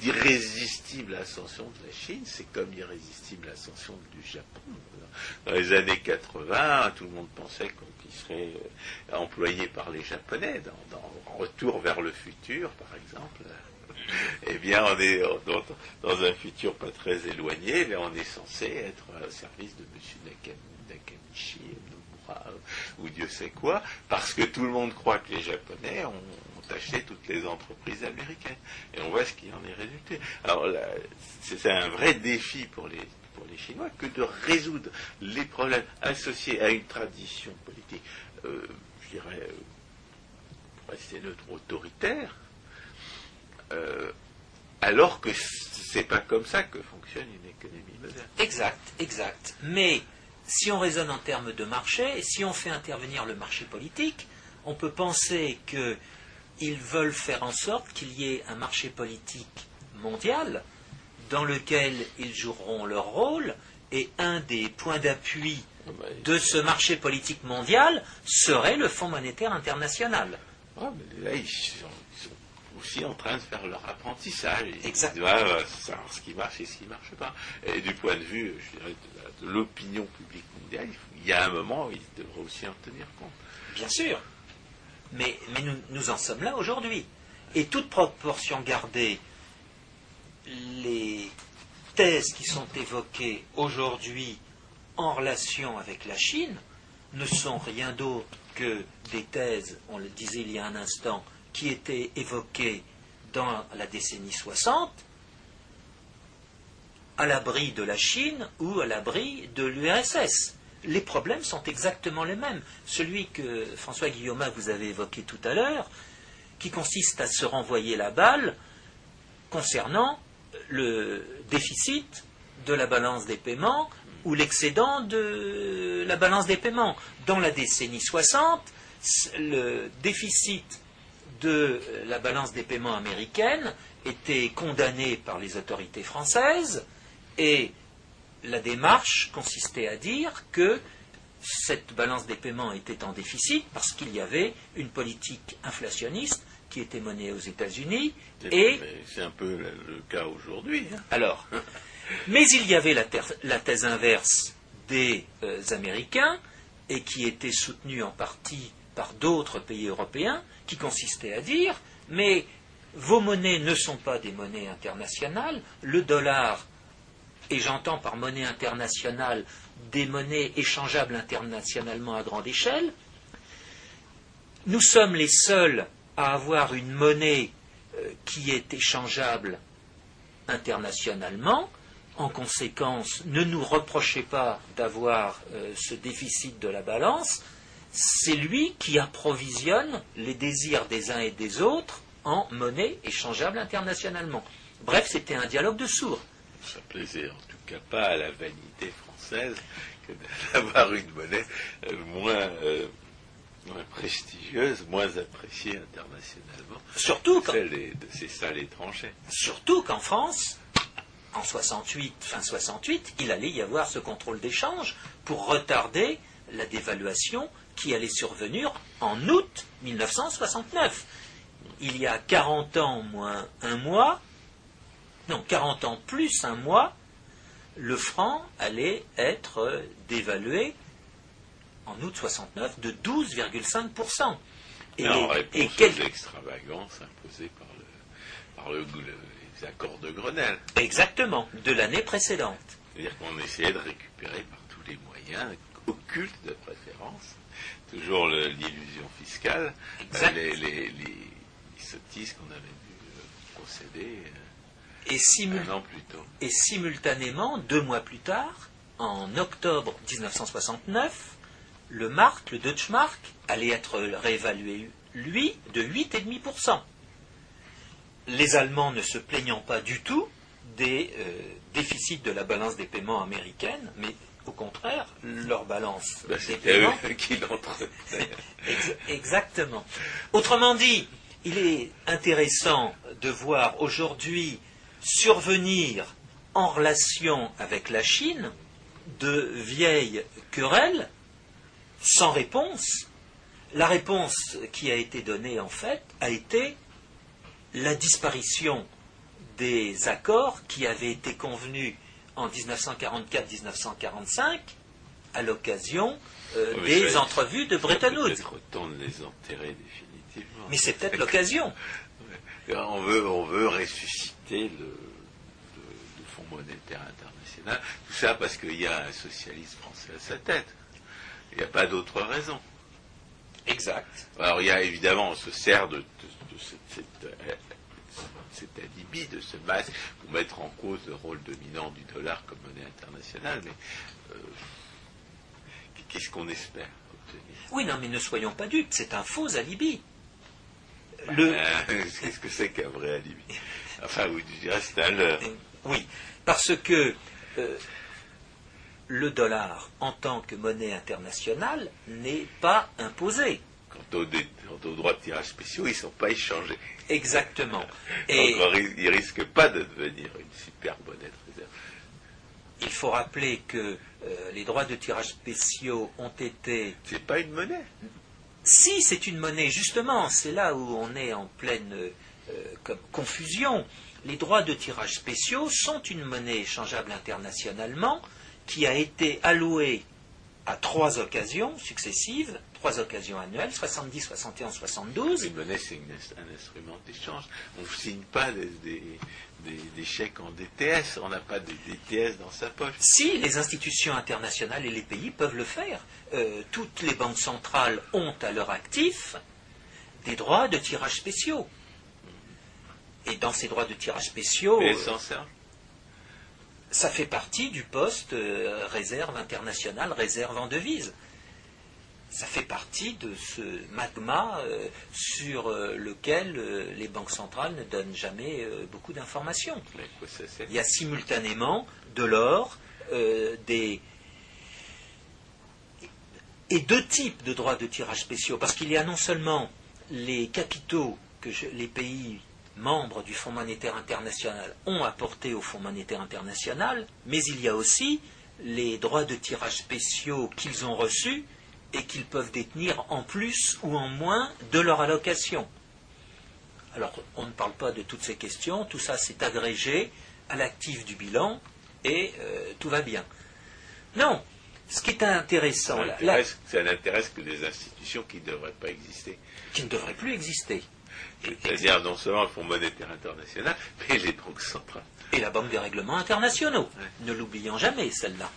l'irrésistible ascension de la Chine, c'est comme l'irrésistible ascension du Japon. Dans les années 80, tout le monde pensait qu'il serait euh, employé par les Japonais, en retour vers le futur, par exemple. Eh bien, on est dans, un futur pas très éloigné, mais on est censé être au service de M. Nakamichi, ou Dieu sait quoi, parce que tout le monde croit que les Japonais ont, acheté toutes les entreprises américaines. Et on voit ce qui en est résulté. Alors c'est un vrai défi pour les, pour les Chinois que de résoudre les problèmes associés à une tradition politique, euh, je dirais, euh, pour rester neutre, autoritaire, euh, alors que c'est pas comme ça que fonctionne une économie moderne. Exact, exact. Mais si on raisonne en termes de marché, si on fait intervenir le marché politique, on peut penser qu'ils veulent faire en sorte qu'il y ait un marché politique mondial dans lequel ils joueront leur rôle, et un des points d'appui de ce marché politique mondial serait le Fonds monétaire international. Mais là, ils sont, aussi en train de faire leur apprentissage. Exactement. Ils doivent savoir ce qui marche et ce qui ne marche pas. Et du point de vue, je dirais, de l'opinion publique mondiale, il y a un moment où il devrait aussi en tenir compte. Bien sûr. Mais, nous, en sommes là aujourd'hui. Et toute proportion gardée, les thèses qui sont évoquées aujourd'hui en relation avec la Chine ne sont rien d'autre que des thèses, on le disait il y a un instant, qui étaient évoquées dans la décennie 60 à l'abri de la Chine ou à l'abri de l'URSS. Les problèmes sont exactement les mêmes. Celui que François Guillaume vous avez évoqué tout à l'heure, qui consiste à se renvoyer la balle concernant le déficit de la balance des paiements ou l'excédent de la balance des paiements. Dans la décennie 60, le déficit de la balance des paiements américaine était condamné par les autorités françaises et la démarche consistait à dire que cette balance des paiements était en déficit parce qu'il y avait une politique inflationniste qui était menée aux États-Unis et c'est un peu le cas aujourd'hui. Hein. Alors, mais il y avait la, thèse inverse des euh, Américains et qui était soutenue en partie par d'autres pays européens, qui consistait à dire mais vos monnaies ne sont pas des monnaies internationales, le dollar et j'entends par monnaie internationale des monnaies échangeables internationalement à grande échelle, nous sommes les seuls à avoir une monnaie euh, qui est échangeable internationalement. En conséquence, ne nous reprochez pas d'avoir euh, ce déficit de la balance. C'est lui qui approvisionne les désirs des uns et des autres en monnaie échangeable internationalement. Bref, c'était un dialogue de sourds ça plaisait en tout cas pas à la vanité française que d'avoir une monnaie euh, moins, euh, moins prestigieuse, moins appréciée internationalement. Surtout que quand, celle des- de ces salles étrangères. surtout qu'en France, en 68, fin 68, il allait y avoir ce contrôle d'échange pour retarder la dévaluation qui allait survenir en août 1969. Il y a 40 ans moins un mois, non, 40 ans plus un mois, le franc allait être euh, dévalué en août 69 de 12,5%. Et en et réponse quel- aux extravagances imposées par, le, par le- le- les accords de Grenelle. Exactement, de l'année précédente. C'est-à-dire qu'on essayait de récupérer par tous les moyens, occultes de préférence, toujours l'illusion fiscale, euh, les, les, les- les sottises qu'on avait dû euh, procéder Et, simul- simultanément, deux mois plus tard, en octobre 1969, le mark, le Deutschmark, allait être réévalué, lui, de 8,5%. Les Allemands ne se plaignant pas du tout des euh, déficits de la balance des paiements américaine, mais au contraire, leur balance Ben, des paiements eux qui Exactement. Autrement dit, il est intéressant de voir aujourd'hui survenir en relation avec la Chine de vieilles querelles sans réponse. La réponse qui a été donnée en fait a été la disparition des accords qui avaient été convenus en 1944-1945 à l'occasion euh, Oui, des entrevues de Bretton Woods. Peut-être temps de les enterrer définitivement. Mais c'est peut-être l'occasion. On veut, on veut ressusciter le, le- le Fonds monétaire international. Tout ça parce qu'il y a un socialiste français à sa tête. Il n'y a pas d'autre raison. Exact. Alors il y a évidemment, on se sert de, de- de cette, cette, euh, cet alibi, de ce masque, pour mettre en cause le rôle dominant du dollar comme monnaie internationale. Mais euh, qu'est-ce qu'on espère obtenir Oui, non, mais ne soyons pas dupes, c'est un faux alibi. Le, Euh, Qu'est-ce que c'est qu'un vrai alibi? Enfin, oui, je dirais c'est un leurre. oui, parce que euh, le dollar, en tant que monnaie internationale, n'est pas imposé. Quant aux, dé- quant aux droits de tirage spéciaux, ils ne sont pas échangés. Exactement. Et Encore, ils ne risquent pas de devenir une super monnaie de réserve. il faut rappeler que euh, les droits de tirage spéciaux ont été C'est pas une monnaie. Si c'est une monnaie, justement, c'est là où on est en pleine euh, comme confusion. Les droits de tirage spéciaux sont une monnaie échangeable internationalement qui a été allouée à trois occasions successives, trois occasions annuelles, 70, 61, 72. Une monnaie, c'est un instrument d'échange. On ne signe pas des, des- des- des chèques en DTS. On n'a pas des DTS dans sa poche. Si les institutions internationales et les pays peuvent le faire, euh, toutes les banques centrales ont à leur actif des droits de tirage spéciaux. Et dans ces droits de tirage spéciaux, Mais elles s'en servent. ça fait partie du poste euh, réserve internationale, réserve en devise. Ça fait partie de ce magma euh, sur euh, lequel les banques centrales ne donnent jamais beaucoup d'informations. Il y a simultanément de l'or, des et deux types de droits de tirage spéciaux, parce qu'il y a non seulement les capitaux que je- les pays membres du Fonds monétaire international ont apportés au Fonds monétaire international, mais il y a aussi les droits de tirage spéciaux qu'ils ont reçus et qu'ils peuvent détenir en plus ou en moins de leur allocation. Alors, on ne parle pas de toutes ces questions, tout ça c'est agrégé à l'actif du bilan et euh, tout va bien. Non, ce qui est intéressant, Ça n'intéresse- que des institutions qui ne devraient pas exister. qui ne devrait plus exister, C'est-à-dire non seulement le Fonds monétaire international, mais les banques centrales. et la Banque des règlements internationaux, ne l'oublions jamais celle-là,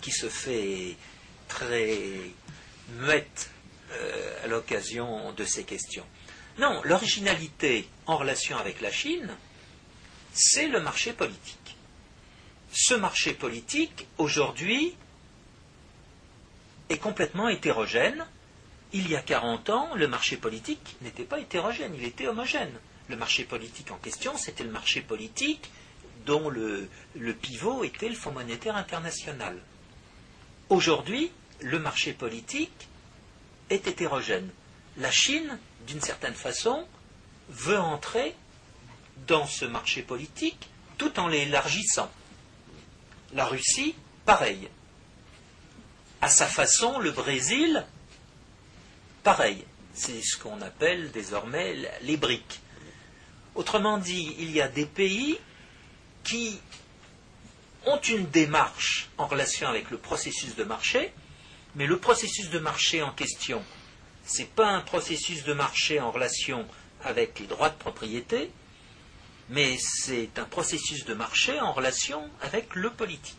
qui se fait très muette euh, à l'occasion de ces questions. Non, l'originalité en relation avec la Chine, c'est le marché politique. Ce marché politique, aujourd'hui, est complètement hétérogène. Il y a 40 ans, le marché politique n'était pas hétérogène, il était homogène. Le marché politique en question, c'était le marché politique dont le, pivot était le Fonds monétaire international. Aujourd'hui, le marché politique est hétérogène. La Chine, d'une certaine façon, veut entrer dans ce marché politique tout en l'élargissant. La Russie, pareil. À sa façon, le Brésil, pareil. C'est ce qu'on appelle désormais les briques. Autrement dit, il y a des pays qui ont une démarche en relation avec le processus de marché, mais le processus de marché en question, ce n'est pas un processus de marché en relation avec les droits de propriété, mais c'est un processus de marché en relation avec le politique.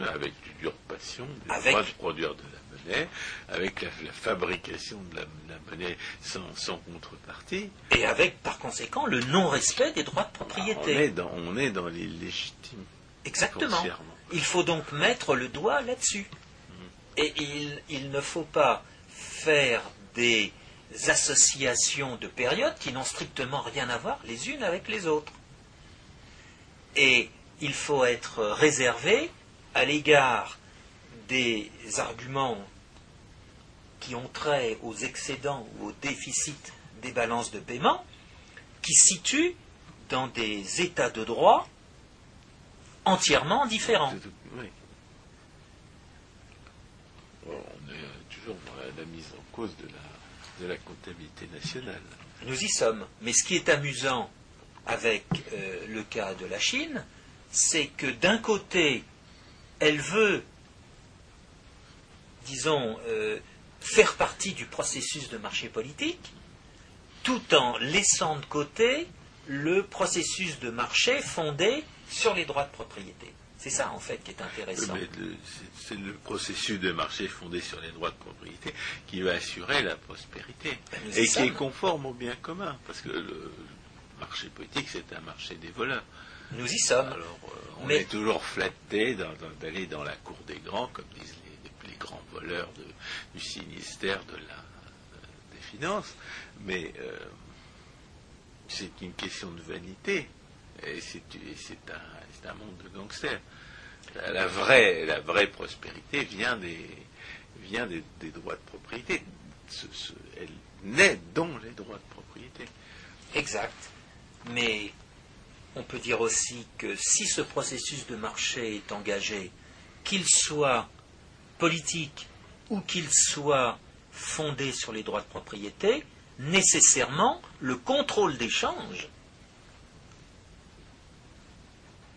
Avec l'usurpation des droits de produire de la monnaie, avec la, fabrication de la, monnaie sans, contrepartie. Et avec, par conséquent, le non-respect des droits de propriété. on, est dans, les légitimes. Exactement. Il faut donc mettre le doigt là-dessus. Et il, ne faut pas faire des associations de périodes qui n'ont strictement rien à voir les unes avec les autres. Et il faut être réservé à l'égard des arguments qui ont trait aux excédents ou aux déficits des balances de paiement, qui situent dans des états de droit entièrement différents. On est toujours dans la, mise en cause de la, de la comptabilité nationale. Nous y sommes. Mais ce qui est amusant avec euh, le cas de la Chine, c'est que d'un côté, elle veut, disons, euh, faire partie du processus de marché politique, tout en laissant de côté le processus de marché fondé sur les droits de propriété. C'est ça, en fait, qui est intéressant. C'est le processus de marché fondé sur les droits de propriété qui va assurer la prospérité ben, et qui est conforme au bien commun. Parce que le marché politique, c'est un marché des voleurs. Nous y sommes. Alors, euh, on est toujours flatté d'aller dans, la cour des grands, comme disent les, grands voleurs du sinistère de la, des finances. Mais euh, c'est une question de vanité. Et c'est un, un, monde de gangsters. La, vraie, la vraie prospérité vient des, vient des, droits de propriété. elle naît dans les droits de propriété. Exact. Mais on peut dire aussi que si ce processus de marché est engagé, qu'il soit politique ou qu'il soit fondé sur les droits de propriété, nécessairement le contrôle d'échange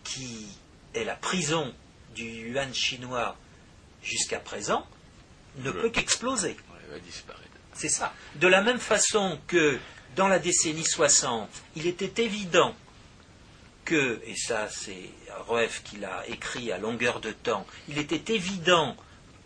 qui est la prison du yuan chinois jusqu'à présent, ne peut qu'exploser. C'est ça. De la même façon que dans la décennie 60, il était évident que, et ça c'est Roef qui l'a écrit à longueur de temps, il était évident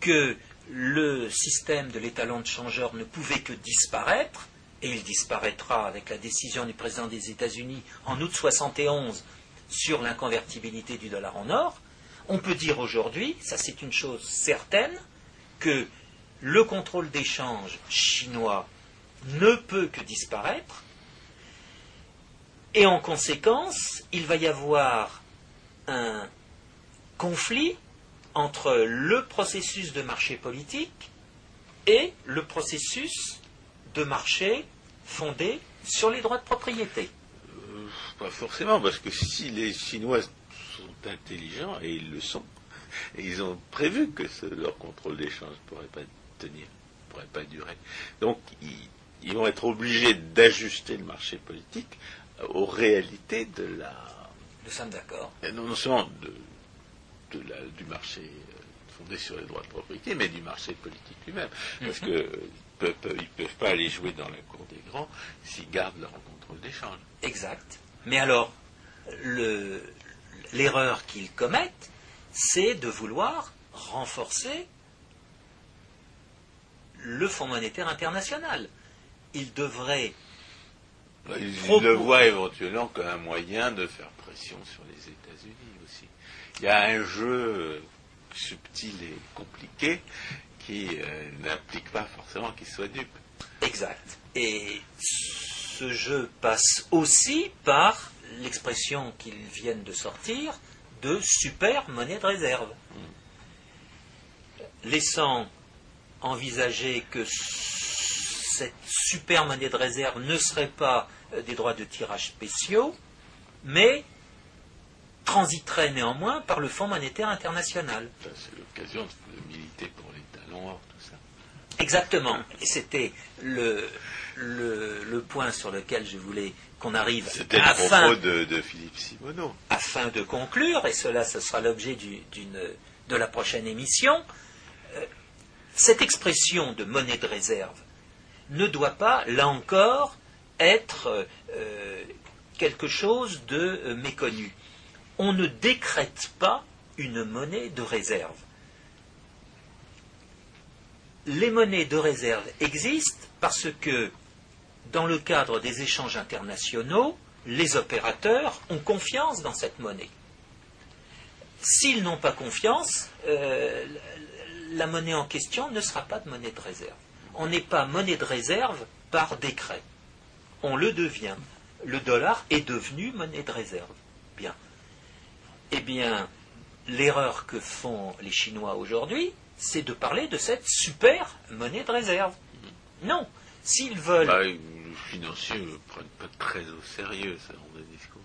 que le système de l'étalon de changeur ne pouvait que disparaître, et il disparaîtra avec la décision du président des États-Unis en août 71 sur l'inconvertibilité du dollar en or, on peut dire aujourd'hui, ça c'est une chose certaine, que le contrôle d'échange chinois ne peut que disparaître, et en conséquence, il va y avoir un conflit entre le processus de marché politique et le processus de marché fondé sur les droits de propriété. Pas forcément, parce que si les Chinois sont intelligents, et ils le sont, et ils ont prévu que leur contrôle d'échange ne pourrait pas tenir, ne pourrait pas durer. Donc, ils, vont être obligés d'ajuster le marché politique aux réalités de la. Nous sommes d'accord. Non, seulement du marché euh, fondé sur les droits de propriété, mais du marché politique lui-même. Parce mhm. qu'ils ne peuvent pas aller jouer dans la cour des grands s'ils gardent leur contrôle d'échange. Exact. Mais alors, l'erreur qu'ils commettent, c'est de vouloir renforcer le Fonds monétaire international. Ils devraient. Ils le voient éventuellement comme un moyen de faire pression sur les aussi. Il y a un jeu subtil et compliqué qui euh, n'implique pas forcément qu'ils soient dupes. Exact. Et ce jeu passe aussi par l'expression qu'ils viennent de sortir de super monnaie de réserve. Laissant envisager que cette super monnaie de réserve ne serait pas euh, des droits de tirage spéciaux, mais transiterait néanmoins par le Fonds monétaire international. C'est l'occasion de militer pour les talons or, tout ça. Exactement. Et c'était le, le, point sur lequel je voulais qu'on arrive C'était le propos de, Philippe Simoneau. Afin de conclure, et cela ce sera l'objet de la prochaine émission, euh, cette expression de monnaie de réserve ne doit pas, là encore, être euh, quelque chose de euh, méconnu. On ne décrète pas une monnaie de réserve. Les monnaies de réserve existent parce que, dans le cadre des échanges internationaux, les opérateurs ont confiance dans cette monnaie. S'ils n'ont pas confiance, euh, la monnaie en question ne sera pas de monnaie de réserve. On n'est pas monnaie de réserve par décret. On le devient. Le dollar est devenu monnaie de réserve. Eh bien, l'erreur que font les Chinois aujourd'hui, c'est de parler de cette super monnaie de réserve. Non. S'ils veulent. Bah, les financiers ne prennent pas très au sérieux ce genre de discours.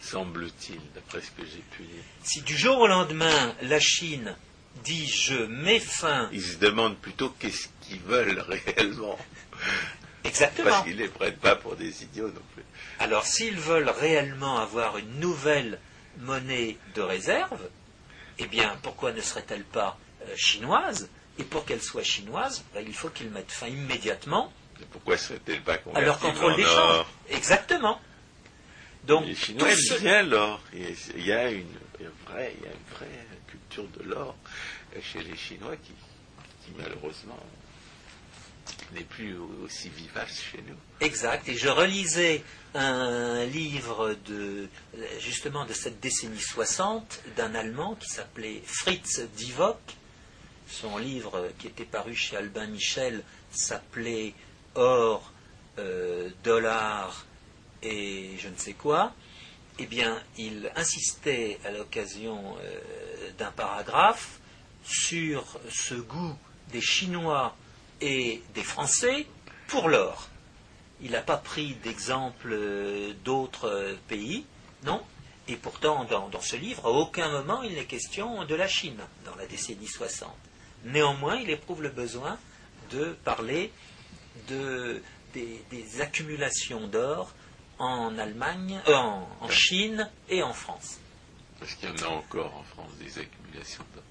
Semble-t-il, d'après ce que j'ai pu lire. Si du jour au lendemain, la Chine dit je mets fin. Ils se demandent plutôt qu'est-ce qu'ils veulent réellement. Exactement. Parce qu'ils ne les prennent pas pour des idiots non plus. Alors s'ils veulent réellement avoir une nouvelle monnaie de réserve, eh bien pourquoi ne serait-elle pas euh, chinoise? Et pour qu'elle soit chinoise, ben, il faut qu'ils mettent fin immédiatement. pourquoi serait-elle pas à leur contrôle d'échange Exactement. Donc, les Chinois aiment l'or. Il y a une vraie, il y a une vraie culture de l'or chez les Chinois qui, malheureusement n'est plus aussi vivace chez nous. Exact. Et je relisais un livre justement de cette décennie 60 d'un Allemand qui s'appelait Fritz Divock. Son livre qui était paru chez Albin Michel s'appelait Or, euh, dollar et je ne sais quoi. Eh bien, il insistait à l'occasion euh, d'un paragraphe sur ce goût des Chinois et des Français pour l'or. Il n'a pas pris d'exemple euh, d'autres euh, pays, non Et pourtant, dans, ce livre, à aucun moment il n'est question de la Chine, dans la décennie 60. Néanmoins, il éprouve le besoin de parler de, des, accumulations d'or en Allemagne, euh, en, Chine et en France. Est-ce qu'il y en a encore en France des accumulations d'or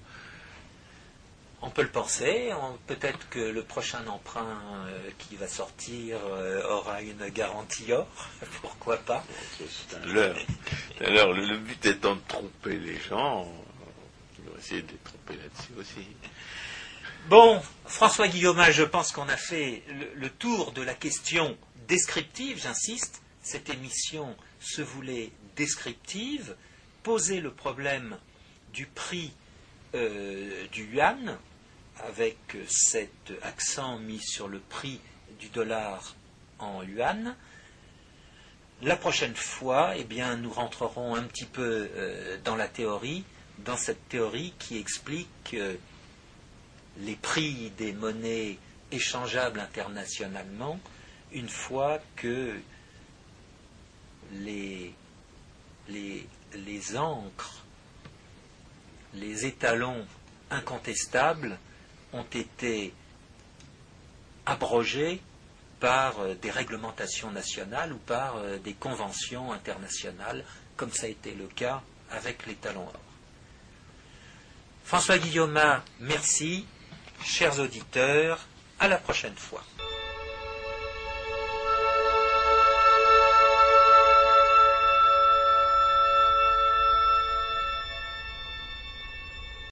on peut le penser. Peut-être que le prochain emprunt euh, qui va sortir euh, aura une garantie or. Pourquoi pas Alors, le, but étant de tromper les gens, on va essayer de les tromper là-dessus aussi. Bon, François Guillaume, je pense qu'on a fait le, tour de la question descriptive, j'insiste. Cette émission se voulait descriptive, poser le problème du prix euh, du yuan, avec cet accent mis sur le prix du dollar en yuan. La prochaine fois, eh bien, nous rentrerons un petit peu euh, dans la théorie, dans cette théorie qui explique euh, les prix des monnaies échangeables internationalement une fois que les, les, les encres, les étalons incontestables ont été abrogés par euh, des réglementations nationales ou par euh, des conventions internationales, comme ça a été le cas avec les talons or. François Guillaume, merci. Chers auditeurs, à la prochaine fois.